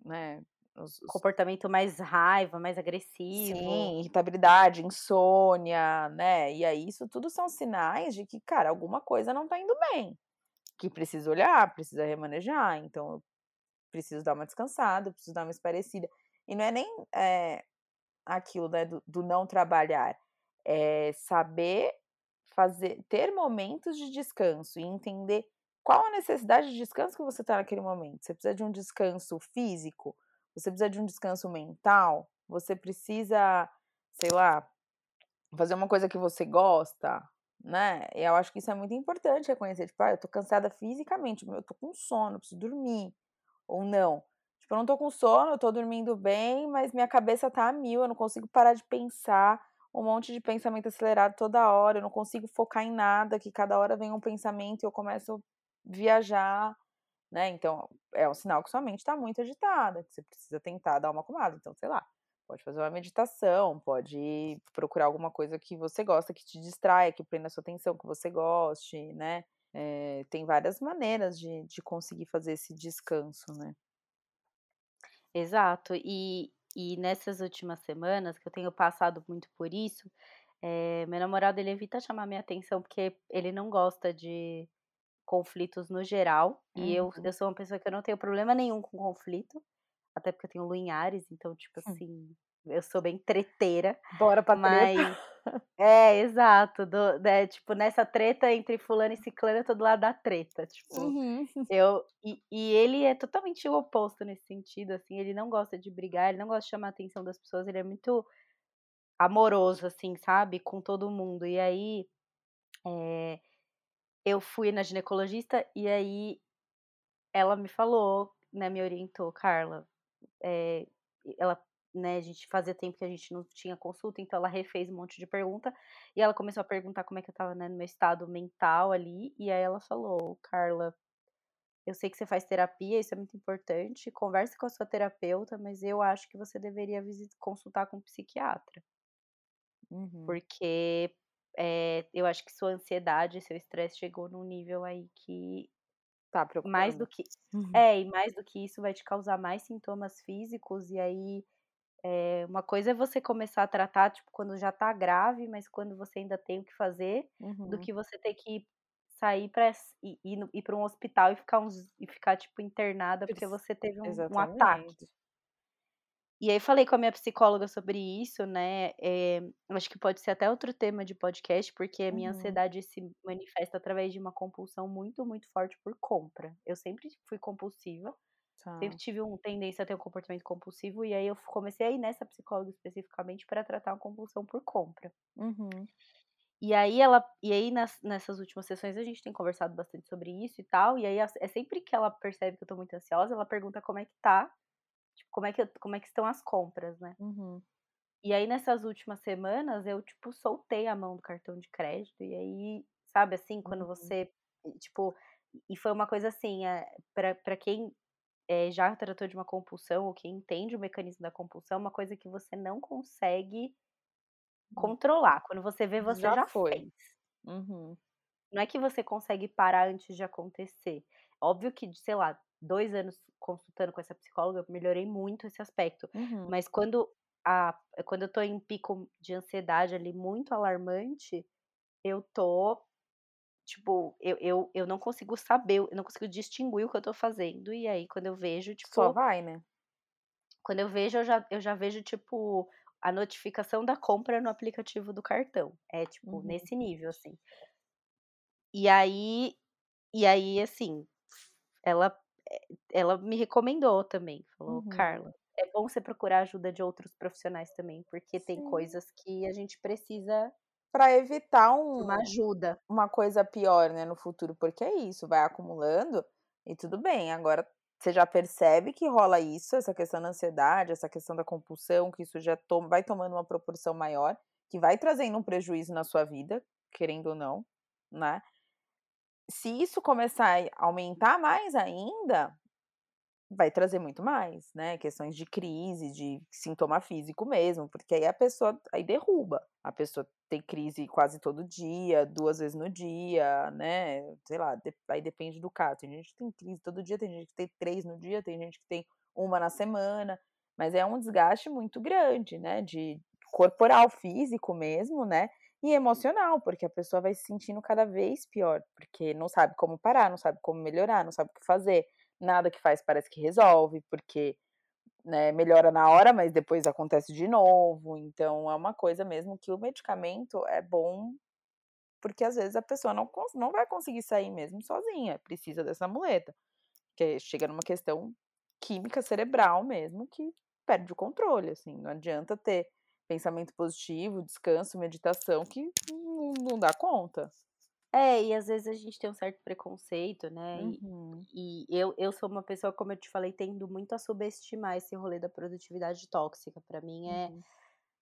né? Os, os... Comportamento mais raiva, mais agressivo. Sim, irritabilidade, insônia, né? E aí isso tudo são sinais de que, cara, alguma coisa não tá indo bem. Que precisa olhar, precisa remanejar. Então, eu preciso dar uma descansada, preciso dar uma esparecida. E não é nem é, aquilo, né, do, do não trabalhar. É saber fazer, ter momentos de descanso e entender qual a necessidade de descanso que você está naquele momento. Você precisa de um descanso físico, você precisa de um descanso mental, você precisa, sei lá, fazer uma coisa que você gosta, né? Eu acho que isso é muito importante reconhecer, tipo, ah, eu tô cansada fisicamente, eu tô com sono, preciso dormir, ou não. Tipo, eu não tô com sono, eu tô dormindo bem, mas minha cabeça tá a mil, eu não consigo parar de pensar, um monte de pensamento acelerado toda hora, eu não consigo focar em nada, que cada hora vem um pensamento e eu começo a viajar, né? Então, é um sinal que sua mente está muito agitada, que você precisa tentar dar uma acalmada. Então, sei lá, Pode fazer uma meditação, pode procurar alguma coisa que você gosta, que te distraia, que prenda sua atenção, que você goste, né? É, tem várias maneiras de, de conseguir fazer esse descanso, né? Exato. E, e nessas últimas semanas, que eu tenho passado muito por isso, é, meu namorado ele evita chamar minha atenção porque ele não gosta de conflitos no geral. Uhum. E eu, uhum. eu sou uma pessoa que eu não tenho problema nenhum com conflito. Até porque eu tenho lua em Ares, então, tipo assim, eu sou bem treteira. Bora pra mas... treta. É, exato. Do, né, tipo, nessa treta entre fulano e ciclano, eu tô do lado da treta. Tipo, uhum. eu. E, e, ele é totalmente o oposto nesse sentido, assim. Ele não gosta de brigar, ele não gosta de chamar a atenção das pessoas, ele é muito amoroso, assim, sabe? Com todo mundo. E aí. É, eu fui na ginecologista e aí ela me falou, né, me orientou, Carla, é, ela, né, a gente fazia tempo que a gente não tinha consulta, então ela refez um monte de pergunta, e ela começou a perguntar como é que eu tava, né, no meu estado mental ali, e aí ela falou, Carla, eu sei que você faz terapia, isso é muito importante, converse com a sua terapeuta, mas eu acho que você deveria consultar com um psiquiatra. Uhum. Porque é, eu acho que sua ansiedade, seu estresse chegou num nível aí que Tá mais do que uhum. é, e mais do que isso vai te causar mais sintomas físicos e aí é, uma coisa é você começar a tratar tipo quando já tá grave, mas quando você ainda tem o que fazer, uhum. do que você ter que sair para ir, ir, ir para um hospital e ficar uns e ficar tipo internada porque você teve um, um ataque. E aí falei com a minha psicóloga sobre isso, né? É, acho que pode ser até outro tema de podcast, porque a minha uhum. ansiedade se manifesta através de uma compulsão muito, muito forte por compra. Eu sempre fui compulsiva, tá. sempre tive uma tendência a ter um comportamento compulsivo, e aí eu comecei a ir nessa psicóloga especificamente para tratar uma compulsão por compra. Uhum. E aí ela, e aí nas, nessas últimas sessões a gente tem conversado bastante sobre isso e tal, e aí é sempre que ela percebe que eu tô muito ansiosa, ela pergunta como é que tá Tipo, como é que, como é que estão as compras, né? Uhum. E aí, nessas últimas semanas, eu, tipo, soltei a mão do cartão de crédito. E aí, sabe assim, quando uhum. você, tipo... E foi uma coisa assim, é, para quem é, já tratou de uma compulsão, ou quem entende o mecanismo da compulsão, é uma coisa que você não consegue hum. controlar. Quando você vê, você já, já foi. fez. Uhum. Não é que você consegue parar antes de acontecer. Óbvio que, sei lá, dois anos consultando com essa psicóloga, eu melhorei muito esse aspecto. Uhum. Mas quando, a, quando eu tô em pico de ansiedade ali muito alarmante, eu tô. Tipo, eu, eu, eu não consigo saber, eu não consigo distinguir o que eu tô fazendo. E aí, quando eu vejo, tipo. Só vai, né? Quando eu vejo, eu já, eu já vejo, tipo, a notificação da compra no aplicativo do cartão. É, tipo, uhum. nesse nível, assim. E aí. E aí, assim, ela ela me recomendou também, falou, uhum. Carla, é bom você procurar ajuda de outros profissionais também, porque Sim. tem coisas que a gente precisa para evitar um, uma ajuda, uma coisa pior, né, no futuro, porque é isso, vai acumulando e tudo bem. Agora você já percebe que rola isso, essa questão da ansiedade, essa questão da compulsão, que isso já to vai tomando uma proporção maior, que vai trazendo um prejuízo na sua vida, querendo ou não, né? Se isso começar a aumentar mais ainda, vai trazer muito mais, né? Questões de crise, de sintoma físico mesmo, porque aí a pessoa aí derruba. A pessoa tem crise quase todo dia, duas vezes no dia, né? Sei lá, aí depende do caso. Tem gente que tem crise todo dia, tem gente que tem três no dia, tem gente que tem uma na semana, mas é um desgaste muito grande, né? De corporal, físico mesmo, né? E emocional, porque a pessoa vai se sentindo cada vez pior, porque não sabe como parar, não sabe como melhorar, não sabe o que fazer, nada que faz parece que resolve, porque né, melhora na hora, mas depois acontece de novo. Então é uma coisa mesmo que o medicamento é bom, porque às vezes a pessoa não, não vai conseguir sair mesmo sozinha, precisa dessa muleta, que chega numa questão química cerebral mesmo que perde o controle, assim, não adianta ter pensamento positivo, descanso, meditação, que não, não dá conta. É, e às vezes a gente tem um certo preconceito, né? Uhum. E, e, eu, eu sou uma pessoa, como eu te falei, tendo muito a subestimar esse rolê da produtividade tóxica. para mim é. Uhum.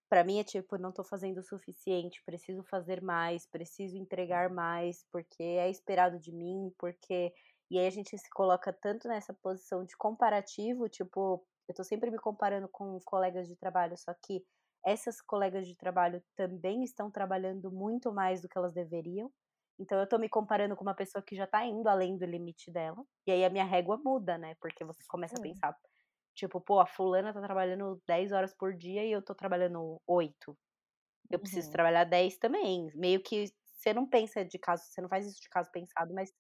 para mim é tipo, não tô fazendo o suficiente, preciso fazer mais, preciso entregar mais, porque é esperado de mim, porque. E aí a gente se coloca tanto nessa posição de comparativo, tipo, eu tô sempre me comparando com colegas de trabalho, só que essas colegas de trabalho também estão trabalhando muito mais do que elas deveriam. Então eu tô me comparando com uma pessoa que já tá indo além do limite dela. E aí a minha régua muda, né? Porque você começa a pensar, tipo, pô, a fulana tá trabalhando 10 horas por dia e eu tô trabalhando 8. Eu preciso uhum. trabalhar 10 também. Meio que você não pensa de caso, você não faz isso de caso pensado, mas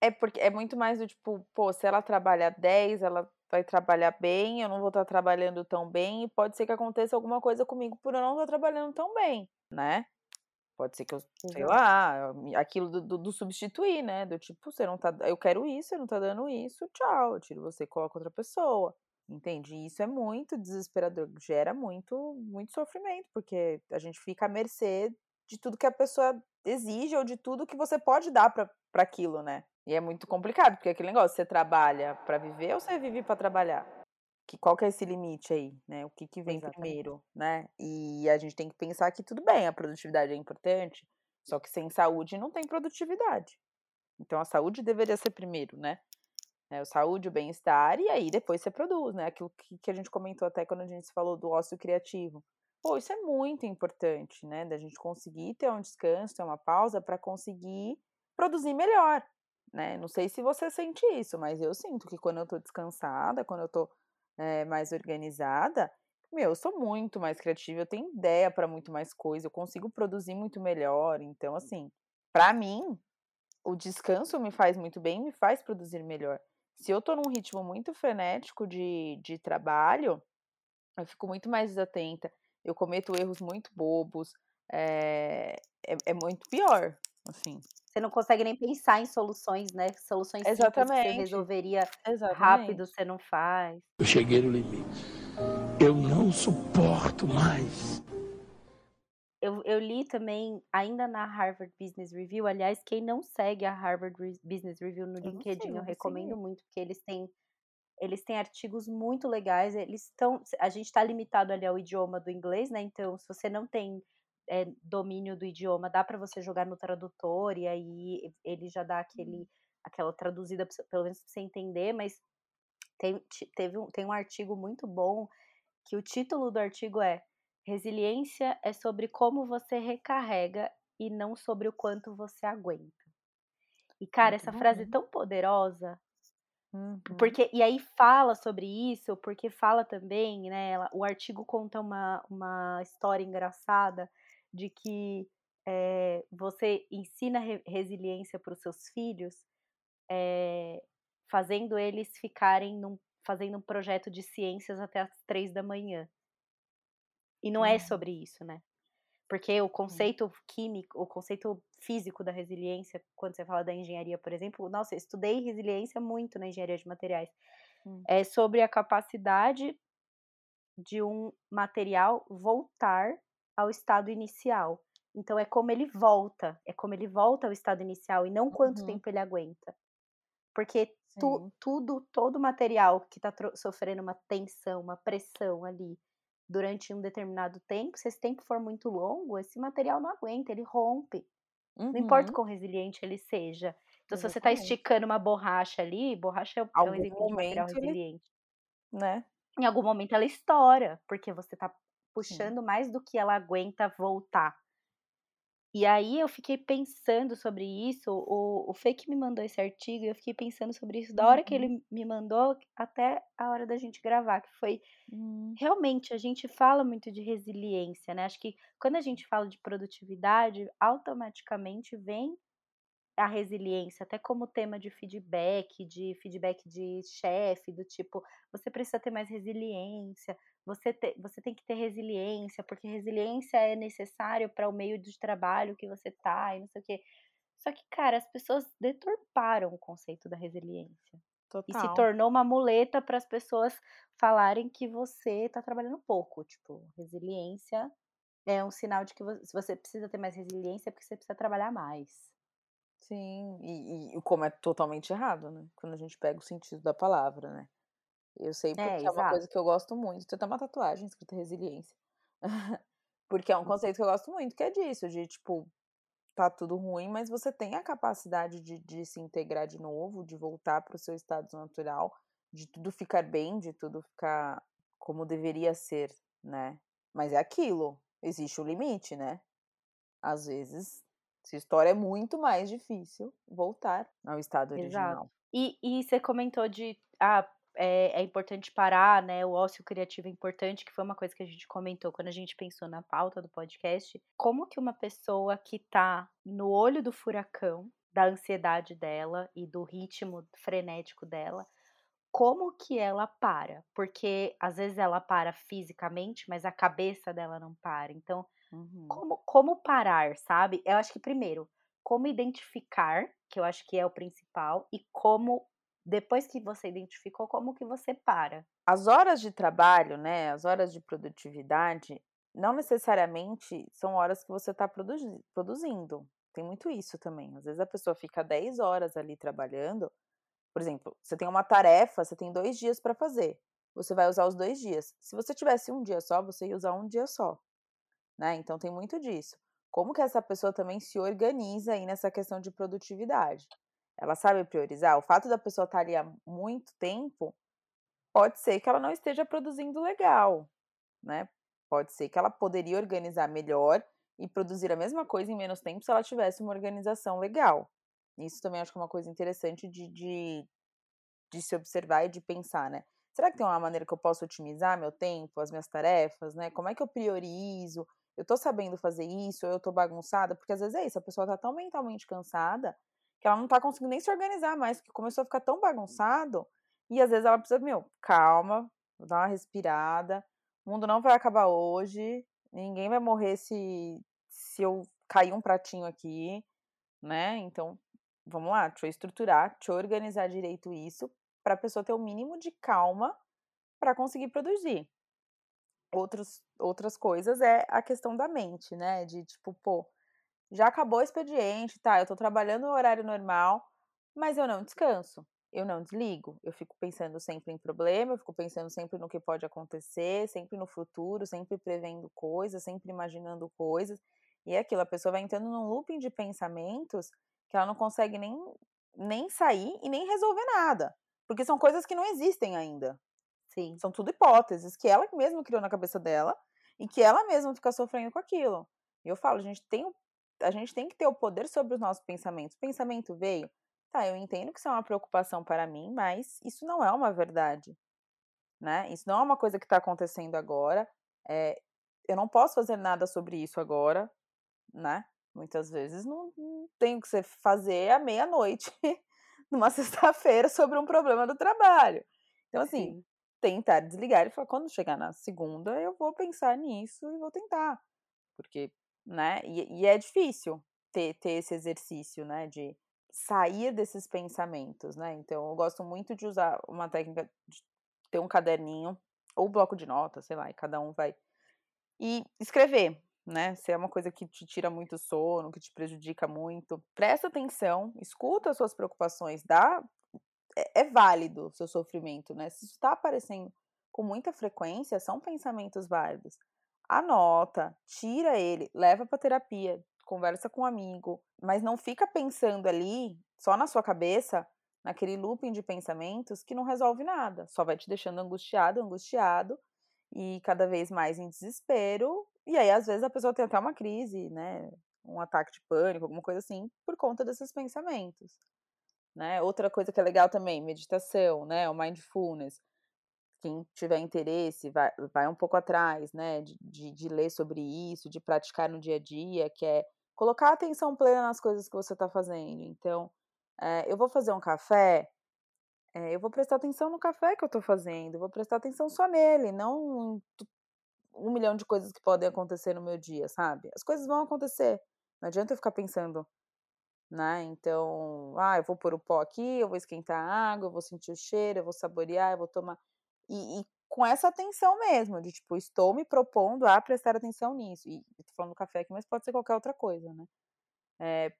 é porque é muito mais do tipo, pô, se ela trabalha 10, ela vai trabalhar bem, eu não vou estar tá trabalhando tão bem, e pode ser que aconteça alguma coisa comigo por eu não estar trabalhando tão bem, né? Pode ser que eu, sei lá, aquilo do, do, do, substituir, né? Do tipo, você não tá. Eu quero isso, você não tá dando isso, tchau. Eu tiro você e coloco outra pessoa. Entende? E isso é muito desesperador, gera muito, muito sofrimento, porque a gente fica à mercê de tudo que a pessoa exige ou de tudo que você pode dar para aquilo, né? E é muito complicado, porque aquele negócio, você trabalha para viver ou você vive para trabalhar? Que, qual que é esse limite aí, né? O que, que vem Exatamente. primeiro, né? E a gente tem que pensar que tudo bem, a produtividade é importante, só que sem saúde não tem produtividade. Então a saúde deveria ser primeiro, né? É, o saúde, o bem-estar, e aí depois você produz, né? Aquilo que, que a gente comentou até quando a gente falou do ócio criativo. Pô, isso é muito importante, né? Da gente conseguir ter um descanso, ter uma pausa para conseguir produzir melhor, né? Não sei se você sente isso, mas eu sinto que quando eu tô descansada, quando eu tô é, mais organizada, meu, eu sou muito mais criativa, eu tenho ideia para muito mais coisa, eu consigo produzir muito melhor. Então, assim, para mim, o descanso me faz muito bem, me faz produzir melhor. Se eu tô num ritmo muito frenético de, de trabalho, eu fico muito mais desatenta eu cometo erros muito bobos, é, é, é, muito pior, assim. Você não consegue nem pensar em soluções, né? Soluções Exatamente. que você resolveria Exatamente. rápido, você não faz. Eu cheguei no limite. Eu não suporto mais. Eu, eu, li também, ainda na Harvard Business Review, aliás, quem não segue a Harvard Business Review no eu LinkedIn, sei, eu recomendo muito, porque eles têm eles têm artigos muito legais, eles estão, a gente está limitado ali ao idioma do inglês, né? Então, se você não tem é, domínio do idioma, dá para você jogar no tradutor e aí ele já dá aquele, uhum. aquela traduzida, pelo menos para você entender, mas tem, teve um, tem um artigo muito bom que o título do artigo é Resiliência é sobre como você recarrega e não sobre o quanto você aguenta. E, cara, essa frase tão poderosa, Uhum. Porque, e aí fala sobre isso, porque fala também, né? Ela, o artigo conta uma, uma história engraçada de que é, você ensina re resiliência para os seus filhos, é, fazendo eles ficarem num, fazendo um projeto de ciências até as três da manhã. E não é uhum. sobre isso, né? Porque o conceito químico, o conceito físico da resiliência, quando você fala da engenharia, por exemplo, nossa, eu estudei resiliência muito na engenharia de materiais. Hum. É sobre a capacidade de um material voltar ao estado inicial. Então é como ele volta, é como ele volta ao estado inicial e não quanto uhum. tempo ele aguenta. Porque tu, tudo, todo material que está sofrendo uma tensão, uma pressão ali, durante um determinado tempo, se esse tempo for muito longo, esse material não aguenta, ele rompe. Uhum. Não importa o quão resiliente ele seja. Então, Exatamente. se você está esticando uma borracha ali, borracha é, um exemplo de material resiliente. Né? Em algum momento ela estoura, porque você está puxando Sim. mais do que ela aguenta voltar. E aí eu fiquei pensando sobre isso, o, o Fake me mandou esse artigo e eu fiquei pensando sobre isso da hora uhum. que ele me mandou até a hora da gente gravar, que foi uhum. realmente a gente fala muito de resiliência, né? Acho que quando a gente fala de produtividade, automaticamente vem a resiliência, até como tema de feedback, de feedback de chefe, do tipo, você precisa ter mais resiliência, você, te, você tem que ter resiliência, porque resiliência é necessário para o meio de trabalho que você tá e não sei o quê. Só que, cara, as pessoas deturparam o conceito da resiliência. Total. E se tornou uma muleta para as pessoas falarem que você está trabalhando pouco. Tipo, resiliência é um sinal de que você precisa ter mais resiliência é porque você precisa trabalhar mais. Sim, e, e como é totalmente errado, né? Quando a gente pega o sentido da palavra, né? Eu sei porque é, é uma coisa que eu gosto muito. Tem até uma tatuagem escrita resiliência. porque é um conceito que eu gosto muito, que é disso, de tipo, tá tudo ruim, mas você tem a capacidade de, de se integrar de novo, de voltar para o seu estado natural, de tudo ficar bem, de tudo ficar como deveria ser, né? Mas é aquilo, existe o um limite, né? Às vezes, se história é muito mais difícil, voltar ao estado original. Exato. E, e você comentou de, ah, é, é, importante parar, né? O ócio criativo é importante, que foi uma coisa que a gente comentou quando a gente pensou na pauta do podcast. Como que uma pessoa que tá no olho do furacão, da ansiedade dela e do ritmo frenético dela, como que ela para? Porque às vezes ela para fisicamente, mas a cabeça dela não para. Então, uhum. como, como parar, sabe? Eu acho que primeiro, como identificar, que eu acho que é o principal, e como depois que você identificou, como que você para? As horas de trabalho, né, as horas de produtividade, não necessariamente são horas que você está produzi produzindo. Tem muito isso também. Às vezes a pessoa fica 10 horas ali trabalhando. Por exemplo, você tem uma tarefa, você tem dois dias para fazer. Você vai usar os dois dias. Se você tivesse um dia só, você ia usar um dia só. Né? Então tem muito disso. Como que essa pessoa também se organiza aí nessa questão de produtividade? Ela sabe priorizar, o fato da pessoa estar ali há muito tempo, pode ser que ela não esteja produzindo legal, né? Pode ser que ela poderia organizar melhor e produzir a mesma coisa em menos tempo se ela tivesse uma organização legal. Isso também acho que é uma coisa interessante de, de, de se observar e de pensar, né? Será que tem uma maneira que eu posso otimizar meu tempo, as minhas tarefas, né? Como é que eu priorizo? Eu tô sabendo fazer isso, eu tô bagunçada? Porque às vezes é isso, a pessoa tá tão mentalmente cansada que ela não tá conseguindo nem se organizar mais, que começou a ficar tão bagunçado, e às vezes ela precisa, meu, calma, vou dar uma respirada, o mundo não vai acabar hoje, ninguém vai morrer se, se eu cair um pratinho aqui, né? Então, vamos lá, deixa eu estruturar, deixa eu organizar direito isso, para a pessoa ter o mínimo de calma para conseguir produzir. Outros, outras coisas é a questão da mente, né? De tipo, pô, já acabou o expediente, tá? Eu tô trabalhando no horário normal, mas eu não descanso. Eu não desligo. Eu fico pensando sempre em problema, eu fico pensando sempre no que pode acontecer, sempre no futuro, sempre prevendo coisas, sempre imaginando coisas. E é aquilo, a pessoa vai entrando num looping de pensamentos que ela não consegue nem, nem sair e nem resolver nada. Porque são coisas que não existem ainda. Sim. São tudo hipóteses que ela mesma criou na cabeça dela e que ela mesma fica sofrendo com aquilo. E eu falo, a gente tem a gente tem que ter o poder sobre os nossos pensamentos. O pensamento veio, tá, eu entendo que isso é uma preocupação para mim, mas isso não é uma verdade, né? Isso não é uma coisa que está acontecendo agora. É, eu não posso fazer nada sobre isso agora, né? Muitas vezes não, não tenho que fazer à meia-noite, numa sexta-feira, sobre um problema do trabalho. Então, assim, Sim. tentar desligar e falar, quando chegar na segunda, eu vou pensar nisso e vou tentar. Porque né? E, e é difícil ter, ter esse exercício, né? De sair desses pensamentos, né? Então, eu gosto muito de usar uma técnica de ter um caderninho ou bloco de notas, sei lá, e cada um vai. E escrever, né? Se é uma coisa que te tira muito sono, que te prejudica muito, presta atenção, escuta as suas preocupações, dá. É, é válido o seu sofrimento, né? Se isso está aparecendo com muita frequência, são pensamentos válidos anota, tira ele, leva para terapia, conversa com um amigo, mas não fica pensando ali só na sua cabeça, naquele looping de pensamentos que não resolve nada, só vai te deixando angustiado, angustiado e cada vez mais em desespero. E aí às vezes a pessoa tem até uma crise, né, um ataque de pânico, alguma coisa assim, por conta desses pensamentos. Né? Outra coisa que é legal também, meditação, né, o mindfulness quem tiver interesse, vai, vai um pouco atrás, né, de, de, de, ler sobre isso, de praticar no dia a dia, que é colocar atenção plena nas coisas que você está fazendo. Então, é, eu vou fazer um café, é, eu vou prestar atenção no café que eu estou fazendo, vou prestar atenção só nele, não em um milhão de coisas que podem acontecer no meu dia, sabe? As coisas vão acontecer, não adianta eu ficar pensando né? Então, ah, eu vou pôr o pó aqui, eu vou esquentar a água, eu vou sentir o cheiro, eu vou saborear, eu vou tomar. E, e, com essa atenção mesmo, de tipo, estou me propondo a prestar atenção nisso. E tô falando do café aqui, mas pode ser qualquer outra coisa, né? É,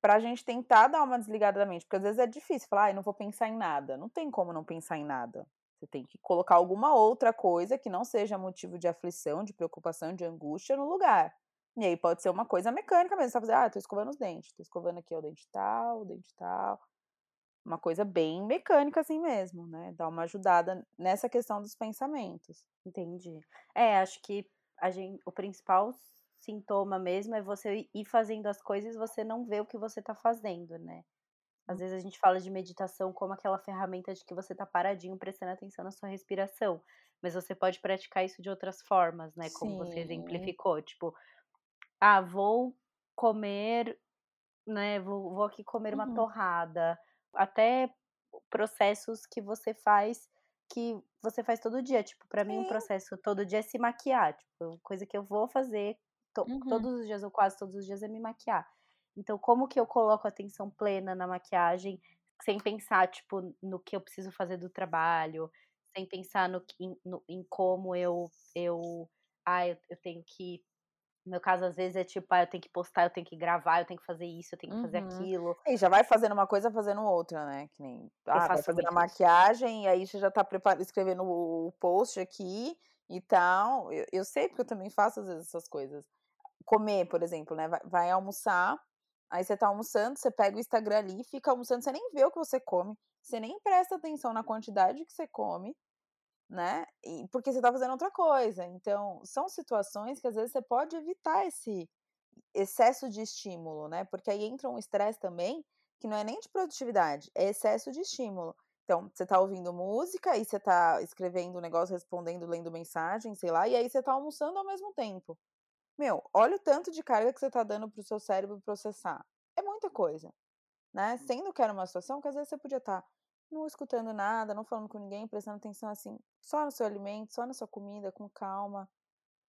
pra gente tentar dar uma desligada da mente, porque às vezes é difícil falar, ah, não vou pensar em nada. Não tem como não pensar em nada. Você tem que colocar alguma outra coisa que não seja motivo de aflição, de preocupação, de angústia no lugar. E aí pode ser uma coisa mecânica mesmo. Você vai fazer, ah, tô escovando os dentes, tô escovando aqui o dente tal, o dente tal. Uma coisa bem mecânica assim mesmo, né? Dar uma ajudada nessa questão dos pensamentos. Entendi. É, acho que a gente, o principal sintoma mesmo é você ir fazendo as coisas e você não vê o que você está fazendo, né? Às vezes a gente fala de meditação como aquela ferramenta de que você está paradinho prestando atenção na sua respiração, mas você pode praticar isso de outras formas, né? Como Sim. você exemplificou, tipo, ah, vou comer, né? Vou, vou aqui comer uhum. uma torrada até processos que você faz que você faz todo dia. Tipo, para mim, um processo todo dia é se maquiar. Tipo, coisa que eu vou fazer to uhum. todos os dias, ou quase todos os dias, é me maquiar. Então, como que eu coloco atenção plena na maquiagem, sem pensar, tipo, no que eu preciso fazer do trabalho, sem pensar no, no em como eu, eu, ah, eu, eu tenho que no meu caso, às vezes, é tipo, ah, eu tenho que postar, eu tenho que gravar, eu tenho que fazer isso, eu tenho que fazer uhum. aquilo. E já vai fazendo uma coisa, fazendo outra, né? Que nem, ah, vai fazendo a maquiagem, e aí você já tá preparando, escrevendo o post aqui e tal. Eu, eu sei, porque eu também faço, às vezes, essas coisas. Comer, por exemplo, né? Vai, vai almoçar, aí você tá almoçando, você pega o Instagram ali, fica almoçando, você nem vê o que você come, você nem presta atenção na quantidade que você come, né? E porque você está fazendo outra coisa. Então, são situações que às vezes você pode evitar esse excesso de estímulo, né? Porque aí entra um estresse também, que não é nem de produtividade, é excesso de estímulo. Então, você está ouvindo música, e você está escrevendo um negócio, respondendo, lendo mensagem, sei lá, e aí você está almoçando ao mesmo tempo. Meu, olha o tanto de carga que você está dando para o seu cérebro processar. É muita coisa, né? Sendo que era uma situação que às vezes você podia estar tá não escutando nada, não falando com ninguém, prestando atenção assim, só no seu alimento, só na sua comida, com calma,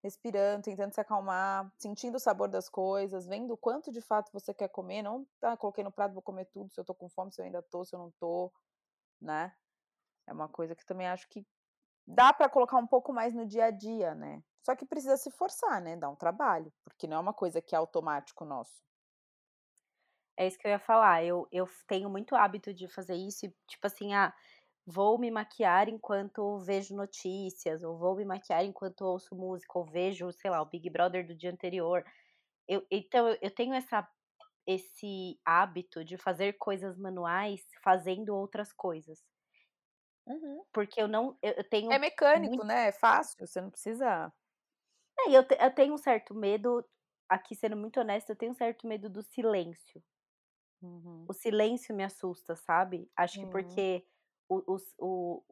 respirando, tentando se acalmar, sentindo o sabor das coisas, vendo o quanto de fato você quer comer, não tá, coloquei no prato, vou comer tudo, se eu tô com fome, se eu ainda tô, se eu não tô, né? É uma coisa que também acho que dá para colocar um pouco mais no dia a dia, né? Só que precisa se forçar, né? Dá um trabalho, porque não é uma coisa que é automático nosso. É isso que eu ia falar. Eu, eu tenho muito hábito de fazer isso, e, tipo assim, ah, vou me maquiar enquanto vejo notícias, ou vou me maquiar enquanto ouço música, ou vejo, sei lá, o Big Brother do dia anterior. Eu, então, eu tenho essa, esse hábito de fazer coisas manuais fazendo outras coisas. Uhum. Porque eu não. Eu, eu tenho. É mecânico, muito... né? É fácil, você não precisa. É, eu, te, eu tenho um certo medo, aqui sendo muito honesta, eu tenho um certo medo do silêncio. Uhum. O silêncio me assusta, sabe? Acho uhum. que porque o, o, o,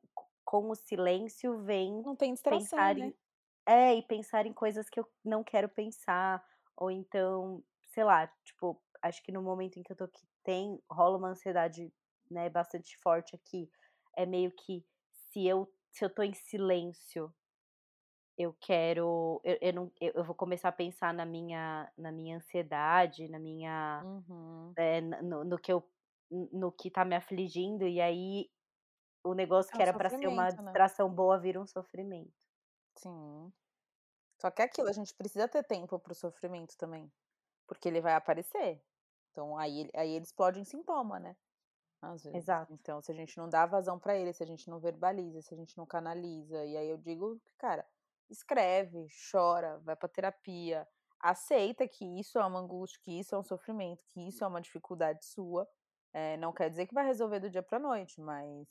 com o silêncio vem. Não tem distração, pensar né? em, É, e pensar em coisas que eu não quero pensar. Ou então, sei lá, tipo, acho que no momento em que eu tô aqui, tem, rola uma ansiedade, né, bastante forte aqui. É meio que se eu, se eu tô em silêncio, eu quero eu, eu, não, eu, eu, vou começar a pensar na minha na minha ansiedade na minha uhum. é, no, no, que eu no que tá me afligindo e aí o negócio é que era para ser uma né? distração boa vira um sofrimento sim só que é aquilo a gente precisa ter tempo para o sofrimento também porque ele vai aparecer então aí aí ele explode em sintoma né às vezes. Exato. Então, se a gente não dá vazão para ele, se a gente não verbaliza, se a gente não canaliza, e aí eu digo, cara, escreve, chora, vai para terapia, aceita que isso é uma angústia, que isso é um sofrimento, que isso é uma dificuldade sua. É, não quer dizer que vai resolver do dia para noite, mas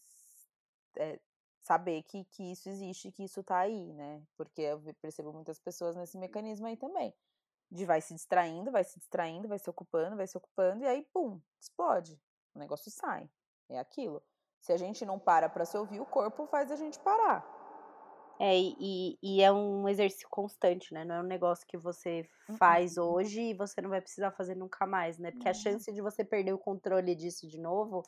é, saber que, que isso existe, que isso tá aí, né? Porque eu percebo muitas pessoas nesse mecanismo aí também. De vai se distraindo, vai se distraindo, vai se ocupando, vai se ocupando, e aí, pum, explode. O negócio sai. É aquilo. Se a gente não para para se ouvir, o corpo faz a gente parar. É, e, e é um exercício constante, né? Não é um negócio que você faz uhum. hoje e você não vai precisar fazer nunca mais, né? Porque uhum. a chance de você perder o controle disso de novo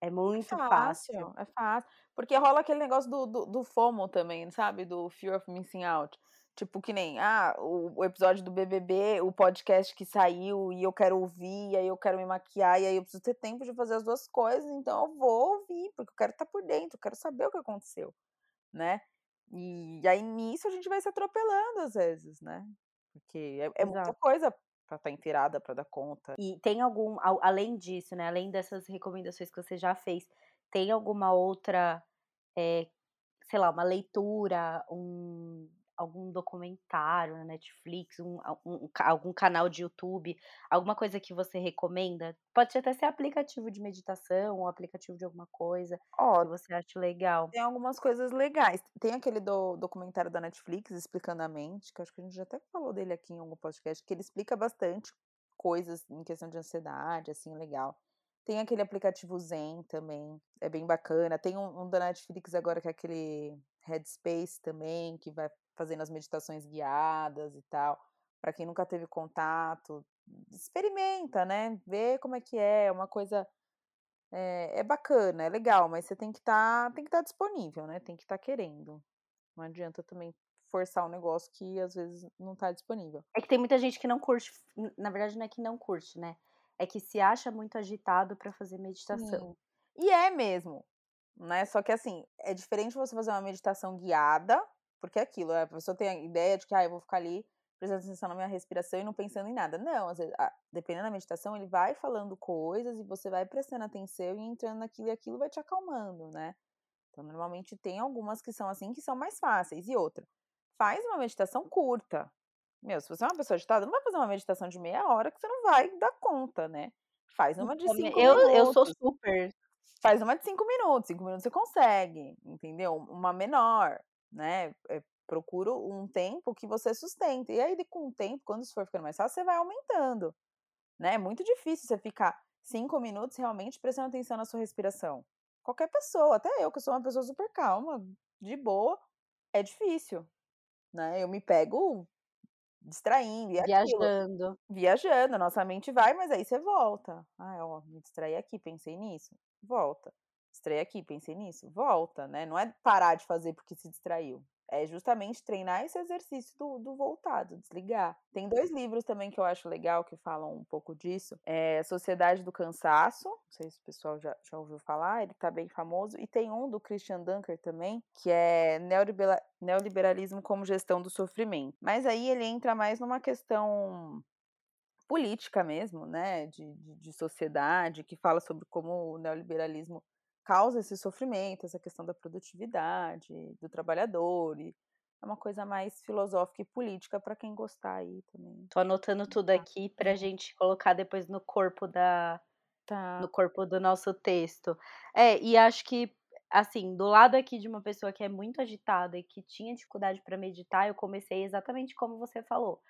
é muito fácil. fácil. É fácil. Porque rola aquele negócio do, do, do, FOMO também, sabe? Do Fear of Missing Out. Tipo, que nem, ah, o, o, episódio do BBB, o podcast que saiu e eu quero ouvir, e aí eu quero me maquiar, e aí eu preciso ter tempo de fazer as duas coisas, então eu vou ouvir, porque eu quero estar por dentro, eu quero saber o que aconteceu, né? E aí nisso a gente vai se atropelando às vezes, né? Porque é, é muita coisa para estar tá inteirada, para dar conta. E tem algum, além disso, né? Além dessas recomendações que você já fez, tem alguma outra, é, sei lá, uma leitura, um, algum documentário na Netflix, um, um, algum canal de YouTube, alguma coisa que você recomenda? Pode até ser aplicativo de meditação ou aplicativo de alguma coisa Ó, que você acha legal. Tem algumas coisas legais. Tem aquele do documentário da Netflix, Explicando a Mente, que acho que a gente já até falou dele aqui em algum podcast, que ele explica bastante coisas em questão de ansiedade, assim, legal. Tem aquele aplicativo Zen também, é bem bacana. Tem um, um da Netflix agora que é aquele Headspace também, que vai fazendo as meditações guiadas e tal. Para quem nunca teve contato, experimenta, né? Vê como é que é, é uma coisa é, é bacana, é legal, mas você tem que estar tá, tem que estar tá disponível, né? Tem que estar tá querendo. Não adianta também forçar um negócio que às vezes não está disponível. É que tem muita gente que não curte, na verdade não é que não curte, né? É que se acha muito agitado para fazer meditação. Sim. E é mesmo, né? Só que assim, é diferente você fazer uma meditação guiada, porque é aquilo, a pessoa tem a ideia de que ah, eu vou ficar ali prestando atenção na minha respiração e não pensando em nada. Não, às vezes, dependendo da meditação, ele vai falando coisas e você vai prestando atenção e entrando naquilo e aquilo vai te acalmando, né? Então, normalmente tem algumas que são assim que são mais fáceis. E outra, faz uma meditação curta. Meu, se você é uma pessoa agitada, não vai fazer uma meditação de meia hora que você não vai dar conta, né? Faz uma de cinco eu, minutos. Eu sou super. Faz uma de cinco minutos. Cinco minutos você consegue, entendeu? Uma menor, né? É, procura um tempo que você sustente. E aí, com o tempo, quando isso for ficando mais fácil, você vai aumentando. Né? É muito difícil você ficar cinco minutos realmente prestando atenção na sua respiração. Qualquer pessoa, até eu, que sou uma pessoa super calma, de boa, é difícil né? Eu me pego distraindo. E viajando. Aquilo. Viajando, nossa mente vai, mas aí você volta. Ah, ó, me distraí aqui, pensei nisso. Volta. Distraí aqui, pensei nisso. Volta, né? Não é parar de fazer porque se distraiu é justamente treinar esse exercício do, do, voltado, desligar. Tem dois livros também que eu acho legal que falam um pouco disso. É Sociedade do Cansaço, não sei se o pessoal já, já ouviu falar, ele tá bem famoso. E tem um do Christian Dunker também, que é Neoliberalismo como Gestão do Sofrimento. Mas aí ele entra mais numa questão política mesmo, né, de, de, de sociedade, que fala sobre como o neoliberalismo causa esse sofrimento, essa questão da produtividade, do trabalhador. E é uma coisa mais filosófica e política para quem gostar aí também. Tô anotando tudo aqui pra gente colocar depois no corpo da tá. no corpo do nosso texto. É, e acho que assim, do lado aqui de uma pessoa que é muito agitada e que tinha dificuldade para meditar, eu comecei exatamente como você falou,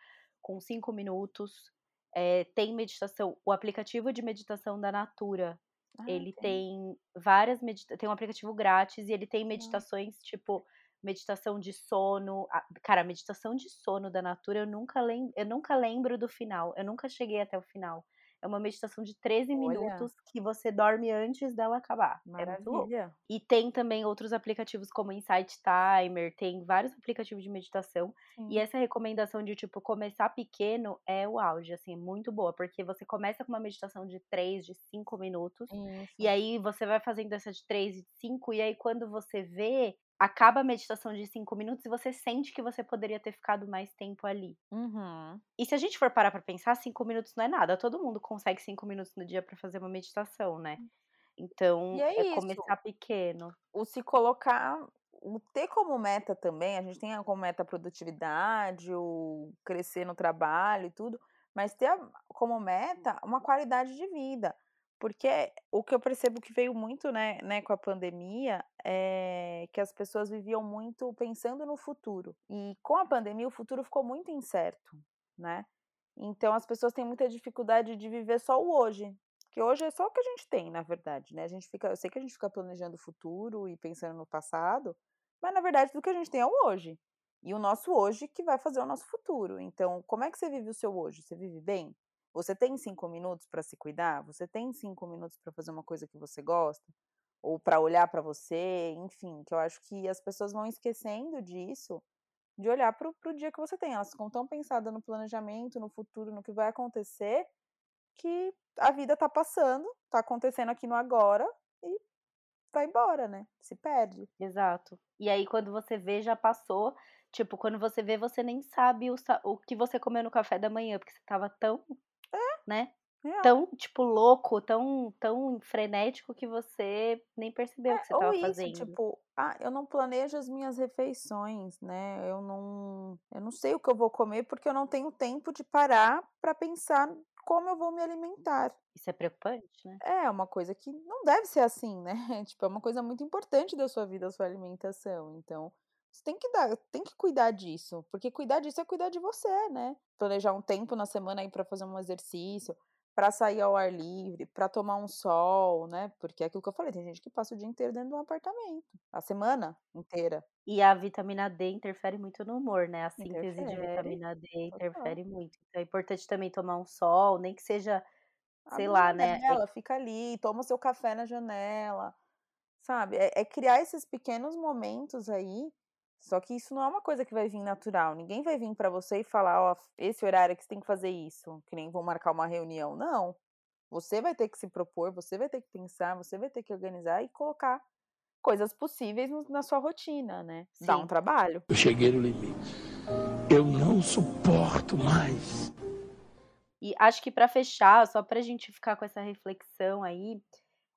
com cinco minutos. É, tem meditação, o aplicativo de meditação da Natura ah, ele tem. tem várias medita tem um aplicativo grátis e ele tem meditações tipo meditação de sono. Cara, meditação de sono da Natura eu nunca lembro, eu nunca lembro do final. Eu nunca cheguei até o final. É uma meditação de 13 Olha. minutos que você dorme antes dela acabar. É Maravilha. É e tem também outros aplicativos como Insight Timer, tem vários aplicativos de meditação. Sim. E essa recomendação de, tipo, começar pequeno é o auge, assim, muito boa, porque você começa com uma meditação de 3, de 5 minutos, Isso. e aí você vai fazendo essa de 3 e 5, e aí quando você vê, acaba a meditação de cinco minutos e você sente que você poderia ter ficado mais tempo ali. Uhum. E se a gente for parar pra pensar, cinco minutos não é nada. Todo mundo consegue cinco minutos no dia para fazer uma meditação, né? Hum. Então, é, é começar pequeno. O se colocar, o ter como meta também, a gente tem como meta a produtividade, o crescer no trabalho e tudo, mas ter como meta uma qualidade de vida. Porque o que eu percebo que veio muito, né, né, com a pandemia é que as pessoas viviam muito pensando no futuro. E com a pandemia o futuro ficou muito incerto, né? Então as pessoas têm muita dificuldade de viver só o hoje. Que hoje é só o que a gente tem, na verdade, né? A gente fica, eu sei que a gente fica planejando o futuro e pensando no passado, mas na verdade tudo que a gente tem é o hoje. E o nosso hoje que vai fazer o nosso futuro. Então, como é que você vive o seu hoje? Você vive bem? Você tem cinco minutos para se cuidar? Você tem cinco minutos para fazer uma coisa que você gosta? Ou para olhar para você? Enfim, que eu acho que as pessoas vão esquecendo disso, de olhar para o dia que você tem. Elas ficam tão pensadas no planejamento, no futuro, no que vai acontecer, que a vida tá passando, tá acontecendo aqui no agora e vai embora, né? Se perde. Exato. E aí, quando você vê, já passou. Tipo, quando você vê, você nem sabe o, o que você comeu no café da manhã, porque você tava tão. Né? é. tão, tipo, louco, tão, tão frenético que você nem percebeu é, que você estava fazendo. Tipo, ah, eu não planejo as minhas refeições, né? Eu não, eu não sei o que eu vou comer porque eu não tenho tempo de parar para pensar como eu vou me alimentar. Isso é preocupante, né? É, uma coisa que não deve ser assim, né? Tipo, é uma coisa muito importante da sua vida, a sua alimentação. Então, você tem que dar, tem que cuidar disso, porque cuidar disso é cuidar de você, né? Planejar um tempo na semana aí para fazer um exercício, para sair ao ar livre, para tomar um sol, né? Porque é aquilo que eu falei, tem gente que passa o dia inteiro dentro de um apartamento, a semana inteira. E a vitamina D interfere muito no humor, né? A síntese interfere, de vitamina D interfere total. muito. Então é importante também tomar um sol, nem que seja, sei lá, né? Ela fica ali, toma seu café na janela, sabe? É, é criar esses pequenos momentos aí só que isso não é uma coisa que vai vir natural. Ninguém vai vir para você e falar, ó, oh, esse horário que você tem que fazer isso, que nem vou marcar uma reunião. Não. Você vai ter que se propor, você vai ter que pensar, você vai ter que organizar e colocar coisas possíveis na sua rotina, né? Sim. Dá um trabalho. Eu cheguei no limite. Eu não suporto mais. E acho que para fechar, só para a gente ficar com essa reflexão aí,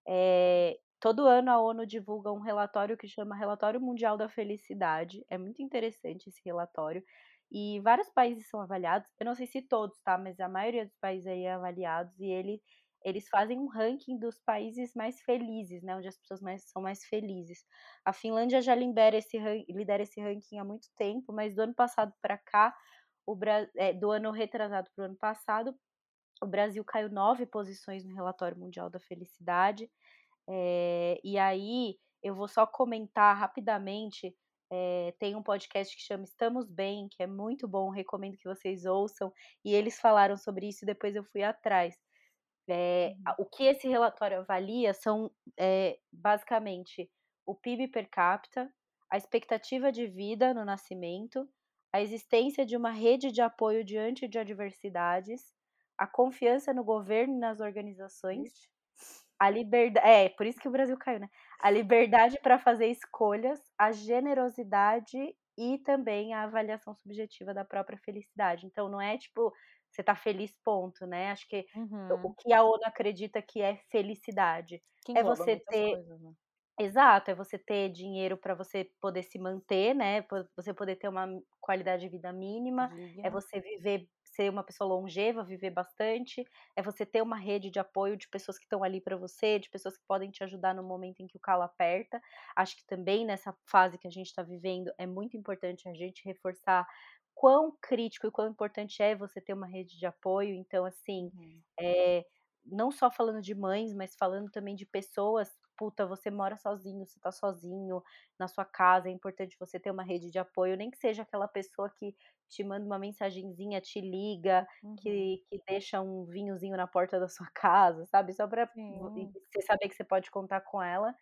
é, Todo ano a ONU divulga um relatório que chama Relatório Mundial da Felicidade. É muito interessante esse relatório. E vários países são avaliados. Eu não sei se todos, tá? Mas a maioria dos países aí é avaliados. E ele, eles fazem um ranking dos países mais felizes, né? Onde as pessoas mais, são mais felizes. A Finlândia já lidera esse, lidera esse ranking há muito tempo, mas do ano passado para cá, o, é, do ano retrasado para o ano passado, o Brasil caiu nove posições no Relatório Mundial da Felicidade. É, e aí eu vou só comentar rapidamente. É, tem um podcast que chama Estamos Bem, que é muito bom, recomendo que vocês ouçam. E eles falaram sobre isso e depois eu fui atrás. É, o que esse relatório avalia são basicamente o PIB per capita, a expectativa de vida no nascimento, a existência de uma rede de apoio diante de adversidades, a confiança no governo e nas organizações, a liberdade. É, por isso que o Brasil caiu, né? A liberdade para fazer escolhas, a generosidade e também a avaliação subjetiva da própria felicidade. Então, não é tipo, você tá feliz, ponto, né? Acho que uhum. o que a ONU acredita que é felicidade que é você ter. Coisas, né? Exato, é você ter dinheiro para você poder se manter, né? Você poder ter uma qualidade de vida mínima, é você viver ser uma pessoa longeva, viver bastante, é você ter uma rede de apoio de pessoas que estão ali para você, de pessoas que podem te ajudar no momento em que o calo aperta. Acho que também nessa fase que a gente está vivendo é muito importante a gente reforçar quão crítico e quão importante é você ter uma rede de apoio. Então, assim, é, não só falando de mães, mas falando também de pessoas puta, você mora sozinho, você tá sozinho na sua casa, é importante você ter uma rede de apoio, nem que seja aquela pessoa que te manda uma mensagenzinha, te liga, uhum. que, que deixa um vinhozinho na porta da sua casa, sabe? Só pra você saber que você pode contar com ela.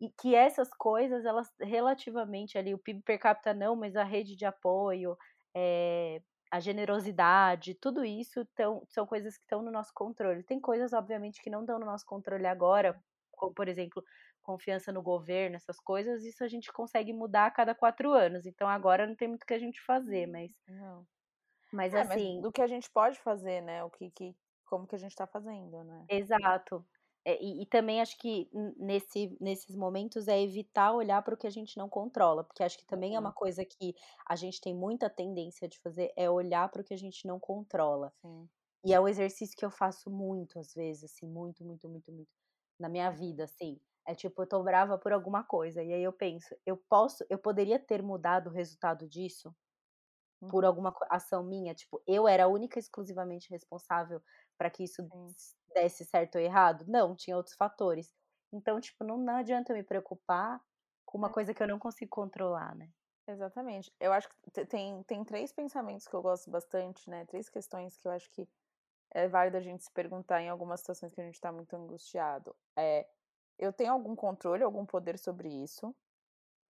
E que essas coisas, elas relativamente ali, o PIB per capita não, mas a rede de apoio, é, a generosidade, tudo isso tão, são coisas que estão no nosso controle. Tem coisas, obviamente, que não estão no nosso controle agora, como, por exemplo, confiança no governo, essas coisas, isso a gente consegue mudar a cada quatro anos. Então agora não tem muito o que a gente fazer, hum, mas. Não. Mas é, assim. Mas do que a gente pode fazer, né? O que, que como que a gente está fazendo, né? Exato. É, e, e, também acho que nesse, nesses momentos é evitar olhar para o que a gente não controla, porque acho que também uhum. é uma coisa que a gente tem muita tendência de fazer, é olhar para o que a gente não controla. Sim. E é um exercício que eu faço muito, às vezes, assim, muito, muito, muito, muito na minha vida, assim. É tipo, eu tô brava por alguma coisa. E aí eu penso, eu posso, eu poderia ter mudado o resultado disso por uhum. alguma ação minha. Tipo, eu era única e exclusivamente responsável para que isso desse certo ou errado? Não, tinha outros fatores. Então, tipo, não, não adianta eu me preocupar com uma é. coisa que eu não consigo controlar, né? Exatamente. Eu acho que tem, tem três pensamentos que eu gosto bastante, né? Três questões que eu acho que é válido a gente se perguntar em algumas situações que a gente está muito angustiado. É, eu tenho algum controle, algum poder sobre isso?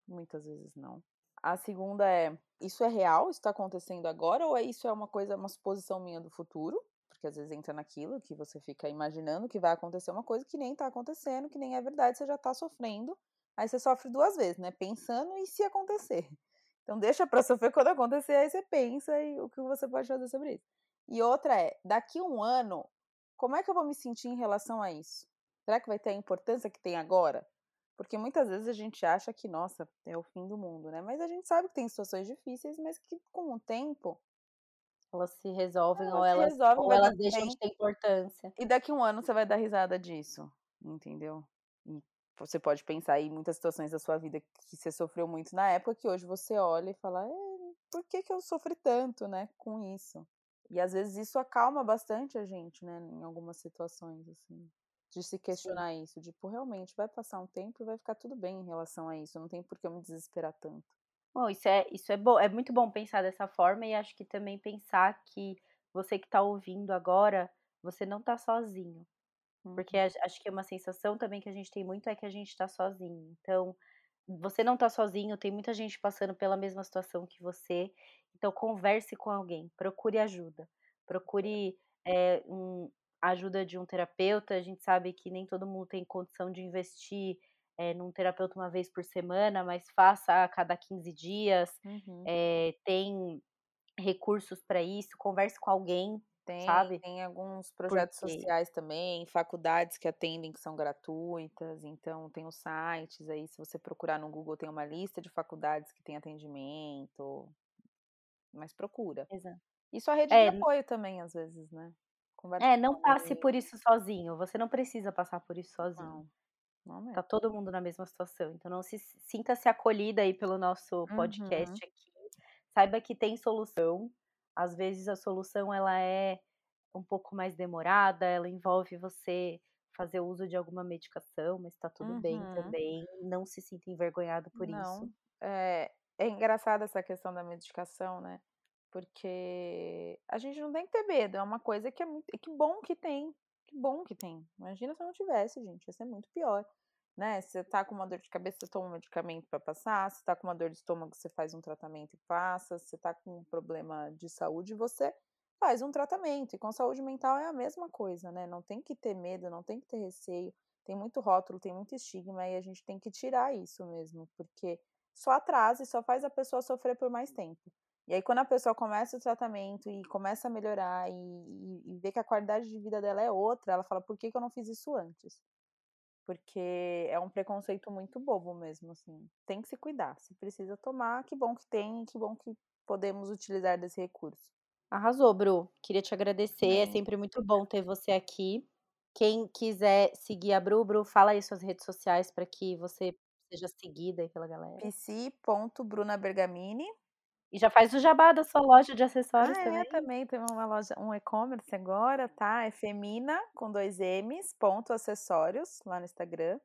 Muitas vezes não. A segunda é, isso é real? Isso está acontecendo agora? Ou é isso é uma coisa, uma suposição minha do futuro? Porque às vezes entra naquilo que você fica imaginando que vai acontecer uma coisa que nem está acontecendo, que nem é verdade, você já está sofrendo. Aí você sofre duas vezes, né? Pensando e se acontecer. Então deixa para sofrer quando acontecer, aí você pensa e o que você pode fazer sobre isso. E outra é, daqui um ano, como é que eu vou me sentir em relação a isso? Será que vai ter a importância que tem agora? Porque muitas vezes a gente acha que, nossa, é o fim do mundo, né? Mas a gente sabe que tem situações difíceis, mas que com o tempo elas se resolvem elas ou elas, resolvem, ou elas deixam de ter importância. E daqui um ano você vai dar risada disso, entendeu? E você pode pensar em muitas situações da sua vida que você sofreu muito na época, que hoje você olha e fala, é, por que, que eu sofri tanto, né, com isso? E às vezes isso acalma bastante a gente, né, em algumas situações, assim de se questionar Sim. isso, tipo, realmente vai passar um tempo e vai ficar tudo bem em relação a isso, não tem por que eu me desesperar tanto. Bom, isso é, isso é bom, é muito bom pensar dessa forma e acho que também pensar que você que está ouvindo agora, você não está sozinho. Uhum. Porque acho que é uma sensação também que a gente tem muito é que a gente está sozinho. Então, você não está sozinho, tem muita gente passando pela mesma situação que você. Então, converse com alguém, procure ajuda, procure é, um, ajuda de um terapeuta. A gente sabe que nem todo mundo tem condição de investir é, num terapeuta uma vez por semana, mas faça a cada 15 dias. Uhum. É, tem recursos para isso, converse com alguém. Tem, sabe? tem alguns projetos sociais também, faculdades que atendem que são gratuitas, então tem os sites aí, se você procurar no Google tem uma lista de faculdades que tem atendimento, mas procura. Exato. Isso a rede é, de apoio também, às vezes, né? Conversa é, não passe por isso sozinho. Você não precisa passar por isso sozinho. Não, não tá todo mundo na mesma situação. Então não se sinta-se acolhida aí pelo nosso podcast uhum. aqui. Saiba que tem solução. Às vezes a solução ela é um pouco mais demorada, ela envolve você fazer uso de alguma medicação, mas tá tudo uhum. bem também. Não se sinta envergonhado por não. isso. É, é engraçada essa questão da medicação, né? Porque a gente não tem que ter medo, é uma coisa que é muito. Que bom que tem. Que bom que tem. Imagina se não tivesse, gente. Ia ser muito pior. Né? Você tá com uma dor de cabeça, você toma um medicamento para passar. Se tá com uma dor de estômago, você faz um tratamento e passa. Você tá com um problema de saúde, você faz um tratamento. E com saúde mental é a mesma coisa, né? Não tem que ter medo, não tem que ter receio. Tem muito rótulo, tem muito estigma e a gente tem que tirar isso mesmo, porque só atrasa e só faz a pessoa sofrer por mais tempo. E aí, quando a pessoa começa o tratamento e começa a melhorar e, e, e vê que a qualidade de vida dela é outra, ela fala: por que, que eu não fiz isso antes? Porque é um preconceito muito bobo mesmo, assim. Tem que se cuidar. Se precisa tomar, que bom que tem, que bom que podemos utilizar desse recurso. Arrasou, Bru. Queria te agradecer. É, é sempre muito bom ter você aqui. Quem quiser seguir a Bru, Bru, fala aí suas redes sociais para que você seja seguida aí pela galera. pc.brunabergamini e já faz o jabá da sua loja de acessórios ah, também. É, também tem uma loja, um e-commerce agora, tá? É Femina com dois M's, ponto acessórios lá no Instagram.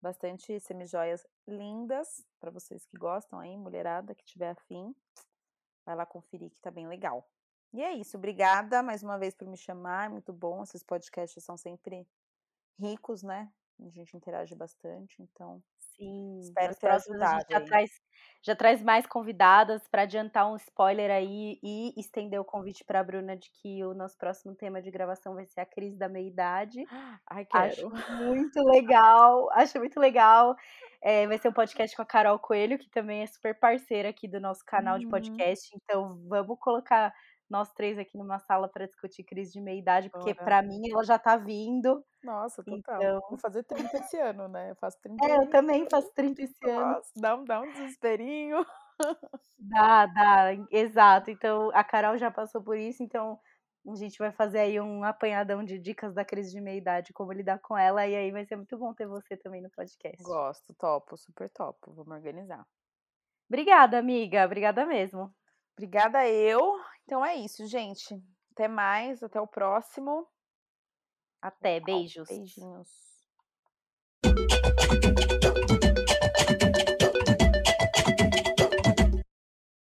Bastante semijoias lindas para vocês que gostam aí, mulherada que tiver afim. Vai lá conferir que tá bem legal. E é isso, obrigada mais uma vez por me chamar, é muito bom. Esses podcasts são sempre ricos, né? A gente interage bastante, então Sim, espero ter ajudado. já traz, já traz mais convidadas para adiantar um spoiler aí e estender o convite para a Bruna de que o nosso próximo tema de gravação vai ser a crise da meia-idade. Ai, quero. Acho muito legal, acho muito legal. É, vai ser um podcast com a Carol Coelho, que também é super parceira aqui do nosso canal uhum. de podcast. Então, vamos colocar nós três aqui numa sala para discutir crise de meia-idade, porque para mim ela já tá vindo. Nossa, total. Então... Vou fazer 30 esse ano, né? Eu faço 30 É, eu também faço 30 esse Nossa, ano. Dá um, dá um desesperinho. Dá, dá, exato. Então, a Carol já passou por isso, então a gente vai fazer aí um apanhadão de dicas da crise de meia-idade, como lidar com ela, e aí vai ser muito bom ter você também no podcast. Gosto, topo, super topo. Vamos organizar. Obrigada, amiga. Obrigada mesmo. Obrigada eu. Então é isso, gente. Até mais, até o próximo. Até, beijos. Beijinhos.